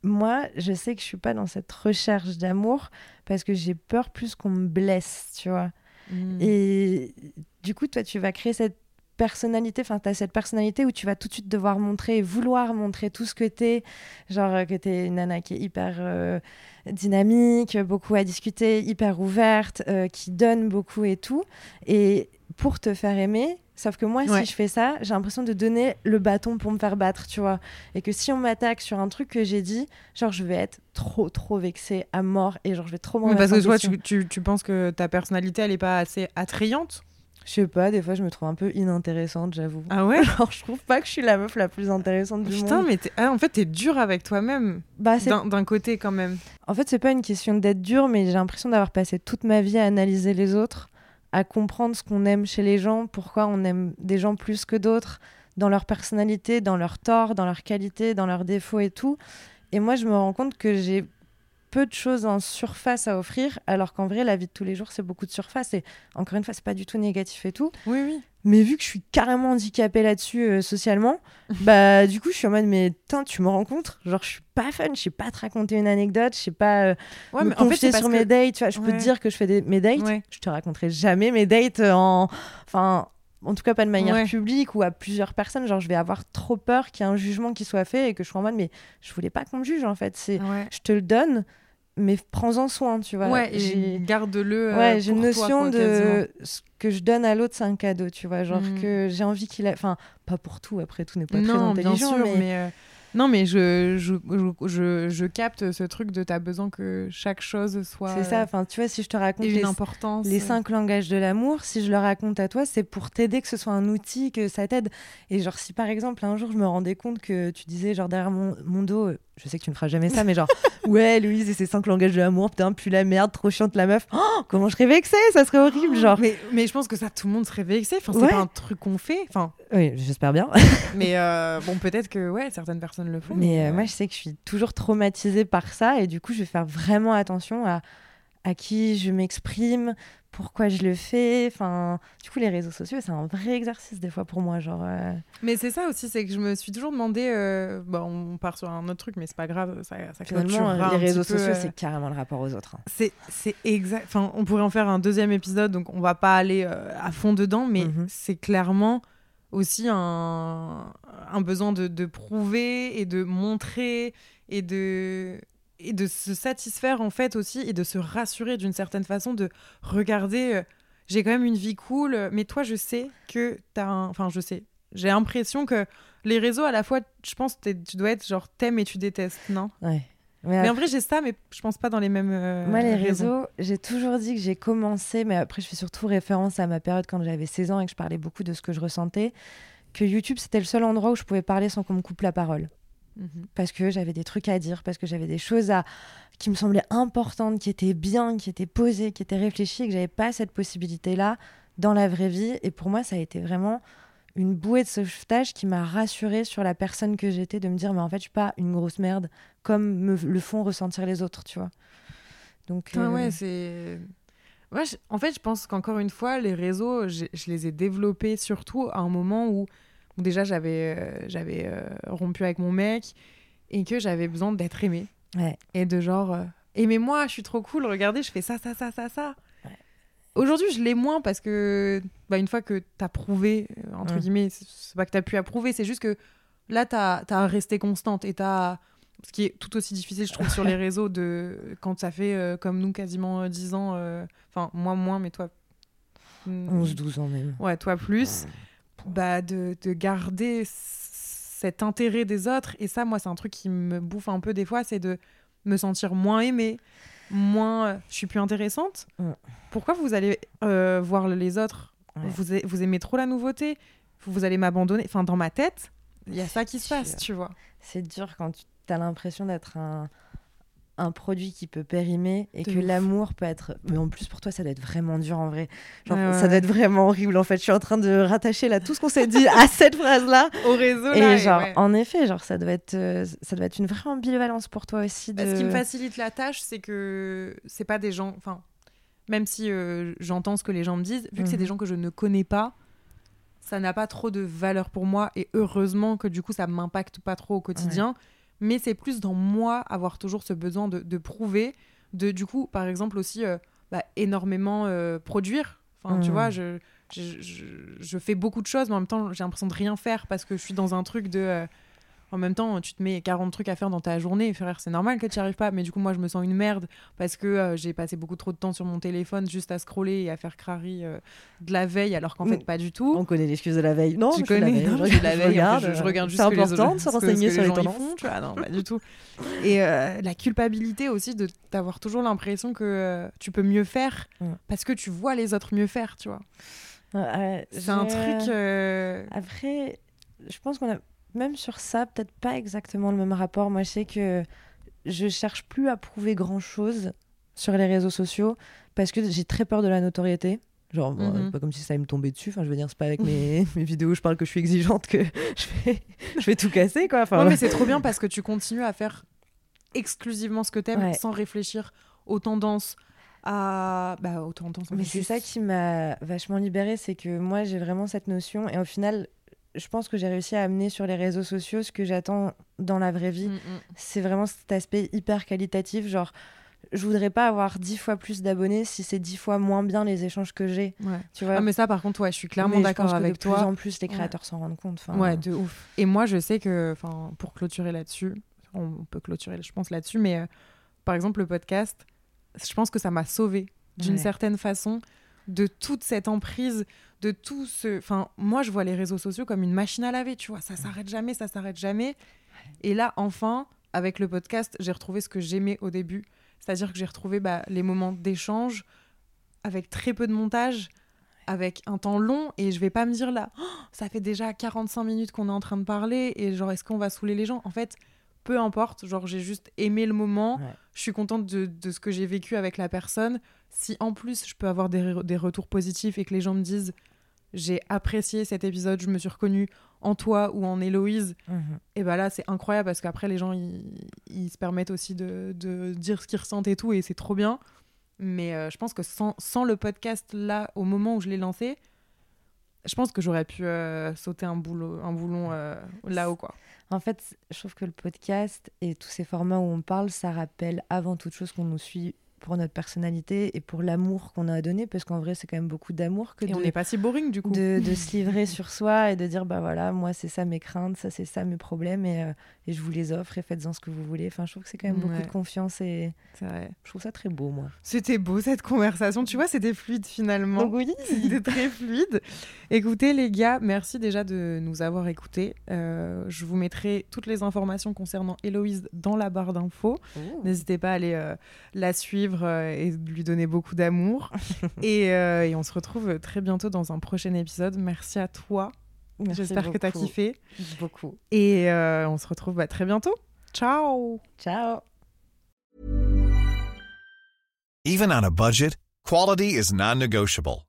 Speaker 2: moi, je sais que je suis pas dans cette recherche d'amour parce que j'ai peur plus qu'on me blesse, tu vois.
Speaker 1: Mm.
Speaker 2: Et du coup, toi, tu vas créer cette personnalité, enfin, tu as cette personnalité où tu vas tout de suite devoir montrer, vouloir montrer tout ce que tu es. Genre euh, que tu es une nana qui est hyper euh, dynamique, beaucoup à discuter, hyper ouverte, euh, qui donne beaucoup et tout. Et pour te faire aimer, sauf que moi,
Speaker 1: Ouais.
Speaker 2: si je fais ça, j'ai l'impression de donner le bâton pour me faire battre, tu vois. Et que si on m'attaque sur un truc que j'ai dit, genre, je vais être trop, trop vexée à mort et genre, je vais trop m'en
Speaker 1: Mais parce que toi, tu, tu, tu penses que ta personnalité, elle est pas assez attrayante?
Speaker 2: Je sais pas, des fois je me trouve un peu inintéressante, j'avoue.
Speaker 1: Ah ouais?
Speaker 2: Genre, je trouve pas que je suis la meuf la plus intéressante du
Speaker 1: Putain,
Speaker 2: monde.
Speaker 1: mais t'es- ah, en fait, t'es dur avec toi-même.
Speaker 2: Bah,
Speaker 1: D'un côté, quand même.
Speaker 2: En fait, c'est pas une question d'être dur, mais j'ai l'impression d'avoir passé toute ma vie à analyser les autres, à comprendre ce qu'on aime chez les gens, pourquoi on aime des gens plus que d'autres, dans leur personnalité, dans leurs torts, dans leurs qualités, dans leurs défauts et tout. Et moi, je me rends compte que j'ai peu de choses en surface à offrir, alors qu'en vrai, la vie de tous les jours, c'est beaucoup de surface. Et encore une fois, c'est pas du tout négatif et tout.
Speaker 1: Oui, oui.
Speaker 2: Mais vu que je suis carrément handicapée là-dessus euh, socialement, bah du coup je suis en mode mais putain tu me rencontres genre je suis pas fun, je sais pas te raconter une anecdote, je sais pas euh,
Speaker 1: Ouais,
Speaker 2: me
Speaker 1: mais en fait,
Speaker 2: sur
Speaker 1: que...
Speaker 2: mes dates, tu vois, je peux te dire que je fais des, mes dates,
Speaker 1: Ouais.
Speaker 2: je te raconterai jamais mes dates euh, en enfin en tout cas pas de manière
Speaker 1: Ouais.
Speaker 2: publique ou à plusieurs personnes, genre je vais avoir trop peur qu'il y ait un jugement qui soit fait et que je sois en mode mais je voulais pas qu'on me juge en fait, c'est
Speaker 1: Ouais.
Speaker 2: je te le donne mais prends-en soin, tu vois.
Speaker 1: Ouais, et garde-le. euh,
Speaker 2: Ouais, j'ai une
Speaker 1: toi,
Speaker 2: notion
Speaker 1: quoi,
Speaker 2: de ce que je donne à l'autre, c'est un cadeau, tu vois. Genre
Speaker 1: Mhm.
Speaker 2: que j'ai envie qu'il a. Enfin, pas pour tout, après tout n'est pas très
Speaker 1: bien
Speaker 2: intelligent,
Speaker 1: sûr,
Speaker 2: mais.
Speaker 1: mais, euh, non, mais je, je, je, je, je capte ce truc de t'as besoin que chaque chose soit.
Speaker 2: C'est ça, enfin, tu vois, si je te raconte les,
Speaker 1: importance.
Speaker 2: les cinq langages de l'amour, si je le raconte à toi, c'est pour t'aider, que ce soit un outil, que ça t'aide. Et genre, si par exemple, un jour, je me rendais compte que tu disais, genre, derrière mon, mon dos, euh, je sais que tu ne feras jamais ça, mais genre, ouais, Louise et ses cinq langages de l'amour, putain, puis la merde, trop chiante la meuf. Oh, comment je serais vexée, ça serait horrible, genre.
Speaker 1: Mais, mais je pense que ça, tout le monde serait vexé. Enfin, c'est
Speaker 2: Ouais.
Speaker 1: pas un truc qu'on fait. Enfin,
Speaker 2: Oui, j'espère bien.
Speaker 1: mais euh, bon, peut-être que ouais, certaines personnes le font.
Speaker 2: Mais euh,
Speaker 1: euh,
Speaker 2: moi, je sais que je suis toujours traumatisée par ça et du coup, je vais faire vraiment attention à, à qui je m'exprime, pourquoi je le fais. Enfin, du coup, les réseaux sociaux, c'est un vrai exercice des fois pour moi. Genre, euh,
Speaker 1: Mais c'est ça aussi, c'est que je me suis toujours demandé. euh, bon, on part sur un autre truc, mais c'est pas grave. Ça, ça
Speaker 2: finalement, les réseaux sociaux,
Speaker 1: euh,
Speaker 2: c'est carrément le rapport aux autres. hein.
Speaker 1: C'est, exact. Enfin, on pourrait en faire un deuxième épisode, donc on va pas aller à fond dedans, mais
Speaker 2: Mhm.
Speaker 1: c'est clairement aussi un, un besoin de, de prouver et de montrer et de et de se satisfaire en fait aussi et de se rassurer d'une certaine façon de regarder euh, j'ai quand même une vie cool euh, mais toi je sais que t'as un enfin je sais j'ai l'impression que les réseaux à la fois je pense t'es- tu dois être genre t'aimes et tu détestes non?
Speaker 2: Ouais.
Speaker 1: mais en vrai j'ai ça mais je pense pas dans les mêmes euh,
Speaker 2: Moi, les
Speaker 1: raisons.
Speaker 2: réseaux, j'ai toujours dit que j'ai commencé, mais après, je fais surtout référence à ma période quand j'avais 16 ans et que je parlais beaucoup de ce que je ressentais, que YouTube, c'était le seul endroit où je pouvais parler sans qu'on me coupe la parole.
Speaker 1: Mhm.
Speaker 2: Parce que j'avais des trucs à dire, parce que j'avais des choses à... qui me semblaient importantes, qui étaient bien, qui étaient posées, qui étaient réfléchies, et que j'avais pas cette possibilité-là dans la vraie vie. Et pour moi, ça a été vraiment une bouée de sauvetage qui m'a rassurée sur la personne que j'étais, de me dire, mais en fait, je suis pas une grosse merde, comme me le font ressentir les autres, tu vois. Donc, euh,
Speaker 1: ouais, c'est. Moi, je- en fait, je pense qu'encore une fois, les réseaux, je les ai développés surtout à un moment où, où déjà j'avais euh, j'avais euh, rompu avec mon mec et que j'avais besoin d'être aimée.
Speaker 2: Ouais.
Speaker 1: Et de genre, euh, aimez-moi, je suis trop cool, regardez, je fais ça, ça, ça, ça, ça.
Speaker 2: Ouais.
Speaker 1: Aujourd'hui, je l'ai moins parce que, bah, une fois que t'as prouvé, euh, entre
Speaker 2: Mm.
Speaker 1: guillemets, c'est- pas que t'as pu approuver, c'est juste que là, t'as as resté constante et t'as. Ce qui est tout aussi difficile, je trouve, sur les réseaux, de quand ça fait comme nous quasiment euh, 10 ans. Enfin, moi moins, mais toi. mm,
Speaker 2: 11-12 ans même.
Speaker 1: Ouais, toi plus. Bah, de, de garder cet intérêt des autres. Et ça, moi, c'est un truc qui me bouffe un peu des fois, c'est de me sentir moins aimée, moins. euh, je suis plus intéressante.
Speaker 2: Mm.
Speaker 1: Pourquoi vous allez euh, voir les autres?
Speaker 2: Ouais.
Speaker 1: vous, vous aimez trop la nouveauté? Vous, allez m'abandonner? Enfin, dans ma tête, il y a ça qui se passe, tu vois.
Speaker 2: C'est dur quand tu as l'impression d'être un, un produit qui peut périmer et
Speaker 1: De
Speaker 2: que l'amour peut être. Mais en plus, pour toi, ça doit être vraiment dur en vrai. Genre,
Speaker 1: Ouais, ouais,
Speaker 2: ça doit être vraiment horrible. En fait, je suis en train de rattacher là tout ce qu'on s'est dit à cette phrase-là.
Speaker 1: Au réseau,
Speaker 2: Et
Speaker 1: là.
Speaker 2: genre,
Speaker 1: ouais.
Speaker 2: en effet, genre, ça doit être, euh, ça doit être une vraie ambivalence pour toi aussi. De...
Speaker 1: Bah, Ce qui me facilite la tâche, c'est que c'est pas des gens. Enfin, même si euh, j'entends ce que les gens me disent, vu que c'est des
Speaker 2: Mhm.
Speaker 1: gens que je ne connais pas, ça n'a pas trop de valeur pour moi. Et heureusement que du coup, ça m'impacte pas trop au quotidien. Mais c'est plus dans moi avoir toujours ce besoin de, de prouver, de du coup, par exemple aussi euh, bah, énormément euh, produire. Enfin, tu
Speaker 2: Mhm.
Speaker 1: vois, je, je, je, je fais beaucoup de choses, mais en même temps, j'ai l'impression de rien faire parce que je suis dans un truc de. euh, en même temps, tu te mets 40 trucs à faire dans ta journée, frère, c'est normal que tu n'y arrives pas. Mais du coup, moi, je me sens une merde parce que euh, j'ai passé beaucoup trop de temps sur mon téléphone juste à scroller et à faire crari euh, de la veille, alors qu'en
Speaker 2: Mm.
Speaker 1: fait, pas du tout.
Speaker 2: On connaît l'excuse de la veille. Non,
Speaker 1: tu
Speaker 2: je de la
Speaker 1: connais,
Speaker 2: veille,
Speaker 1: non,
Speaker 2: je
Speaker 1: je la
Speaker 2: regarde,
Speaker 1: veille,
Speaker 2: je
Speaker 1: je, je regarde juste
Speaker 2: C'est important de se renseigner sur les
Speaker 1: gens y
Speaker 2: tendances.
Speaker 1: font, tu vois, non, pas du tout. Et euh, la culpabilité aussi de d'avoir toujours l'impression que tu peux mieux faire
Speaker 2: Mm.
Speaker 1: parce que tu vois les autres mieux faire, tu vois. C'est un truc.
Speaker 2: Après, je pense qu'on a même sur ça peut-être pas exactement le même rapport. Moi, je sais que je cherche plus à prouver grand-chose sur les réseaux sociaux parce que j'ai très peur de la notoriété. Genre,
Speaker 1: Mhm.
Speaker 2: pas comme si ça allait me tomber dessus. Enfin, je veux dire, c'est pas avec mes, mes vidéos où je parle que je suis exigeante que je vais, je vais tout casser, quoi. Enfin,
Speaker 1: Ouais, mais c'est trop bien parce que tu continues à faire exclusivement ce que t'aimes
Speaker 2: Ouais.
Speaker 1: sans réfléchir aux tendances, à. Bah, aux tendances. en
Speaker 2: Mais c'est ça qui m'a vachement libérée, c'est que moi j'ai vraiment cette notion et au final, je pense que j'ai réussi à amener sur les réseaux sociaux ce que j'attends dans la vraie vie.
Speaker 1: Mm, mm.
Speaker 2: C'est vraiment cet aspect hyper qualitatif, genre je voudrais pas avoir dix fois plus d'abonnés si c'est dix fois moins bien les échanges que j'ai,
Speaker 1: Ouais.
Speaker 2: tu vois.
Speaker 1: Ah, mais ça, par contre, ouais, je suis clairement d'accord avec
Speaker 2: de plus
Speaker 1: toi.
Speaker 2: en plus les créateurs s'en rendent compte.
Speaker 1: Ouais, de ouf. Et moi, je sais que, enfin, pour clôturer là-dessus, on peut clôturer, je pense, là-dessus, mais euh, par exemple, le podcast, je pense que ça m'a sauvé d'une certaine façon de toute cette emprise, de tout ce. Enfin, moi, je vois les réseaux sociaux comme une machine à laver, tu vois. Ça s'arrête jamais, ça s'arrête jamais. Et là, enfin, avec le podcast, j'ai retrouvé ce que j'aimais au début. C'est-à-dire que j'ai retrouvé bah, les moments d'échange avec très peu de montage, avec un temps long, et je vais pas me dire là, Oh, ça fait déjà 45 minutes qu'on est en train de parler, et genre, est-ce qu'on va saouler les gens? En fait, peu importe, genre j'ai juste aimé le moment,
Speaker 2: Ouais.
Speaker 1: je suis contente de, de ce que j'ai vécu avec la personne. Si en plus je peux avoir des, des retours positifs et que les gens me disent j'ai apprécié cet épisode, je me suis reconnue en toi ou en Héloïse,
Speaker 2: Mhm.
Speaker 1: et ben là c'est incroyable parce qu'après les gens ils, ils se permettent aussi de, de dire ce qu'ils ressentent et tout et c'est trop bien. Mais euh, je pense que sans, sans le podcast là, au moment où je l'ai lancé, je pense que j'aurais pu euh, sauter un, boulot, un boulon euh, là-haut quoi.
Speaker 2: En fait, je trouve que le podcast et tous ces formats où on parle, ça rappelle avant toute chose qu'on nous suit pour notre personnalité et pour l'amour qu'on a à donner, parce qu'en vrai, c'est quand même beaucoup d'amour que
Speaker 1: Et
Speaker 2: de,
Speaker 1: on n'est pas si boring du coup.
Speaker 2: de, de se livrer sur soi et de dire, bah voilà, moi, c'est ça mes craintes, ça, c'est ça mes problèmes, et, euh, et je vous les offre, et faites-en ce que vous voulez. Enfin, je trouve que c'est quand même beaucoup de confiance, et
Speaker 1: vrai.
Speaker 2: je trouve ça très beau, moi.
Speaker 1: C'était beau cette conversation, tu vois, c'était fluide finalement.
Speaker 2: Donc oui
Speaker 1: C'était très fluide. Écoutez les gars, merci déjà de nous avoir écoutés. Euh, je vous mettrai toutes les informations concernant Héloïse dans la barre d'infos. N'hésitez pas à aller euh, la suivre euh, et lui donner beaucoup d'amour. et, euh, et on se retrouve très bientôt dans un prochain épisode. Merci à toi. J'espère que tu as kiffé.
Speaker 2: Beaucoup.
Speaker 1: Et euh, on se retrouve bah, très bientôt. Ciao
Speaker 2: Ciao
Speaker 3: Even on a budget, quality is non-negotiable.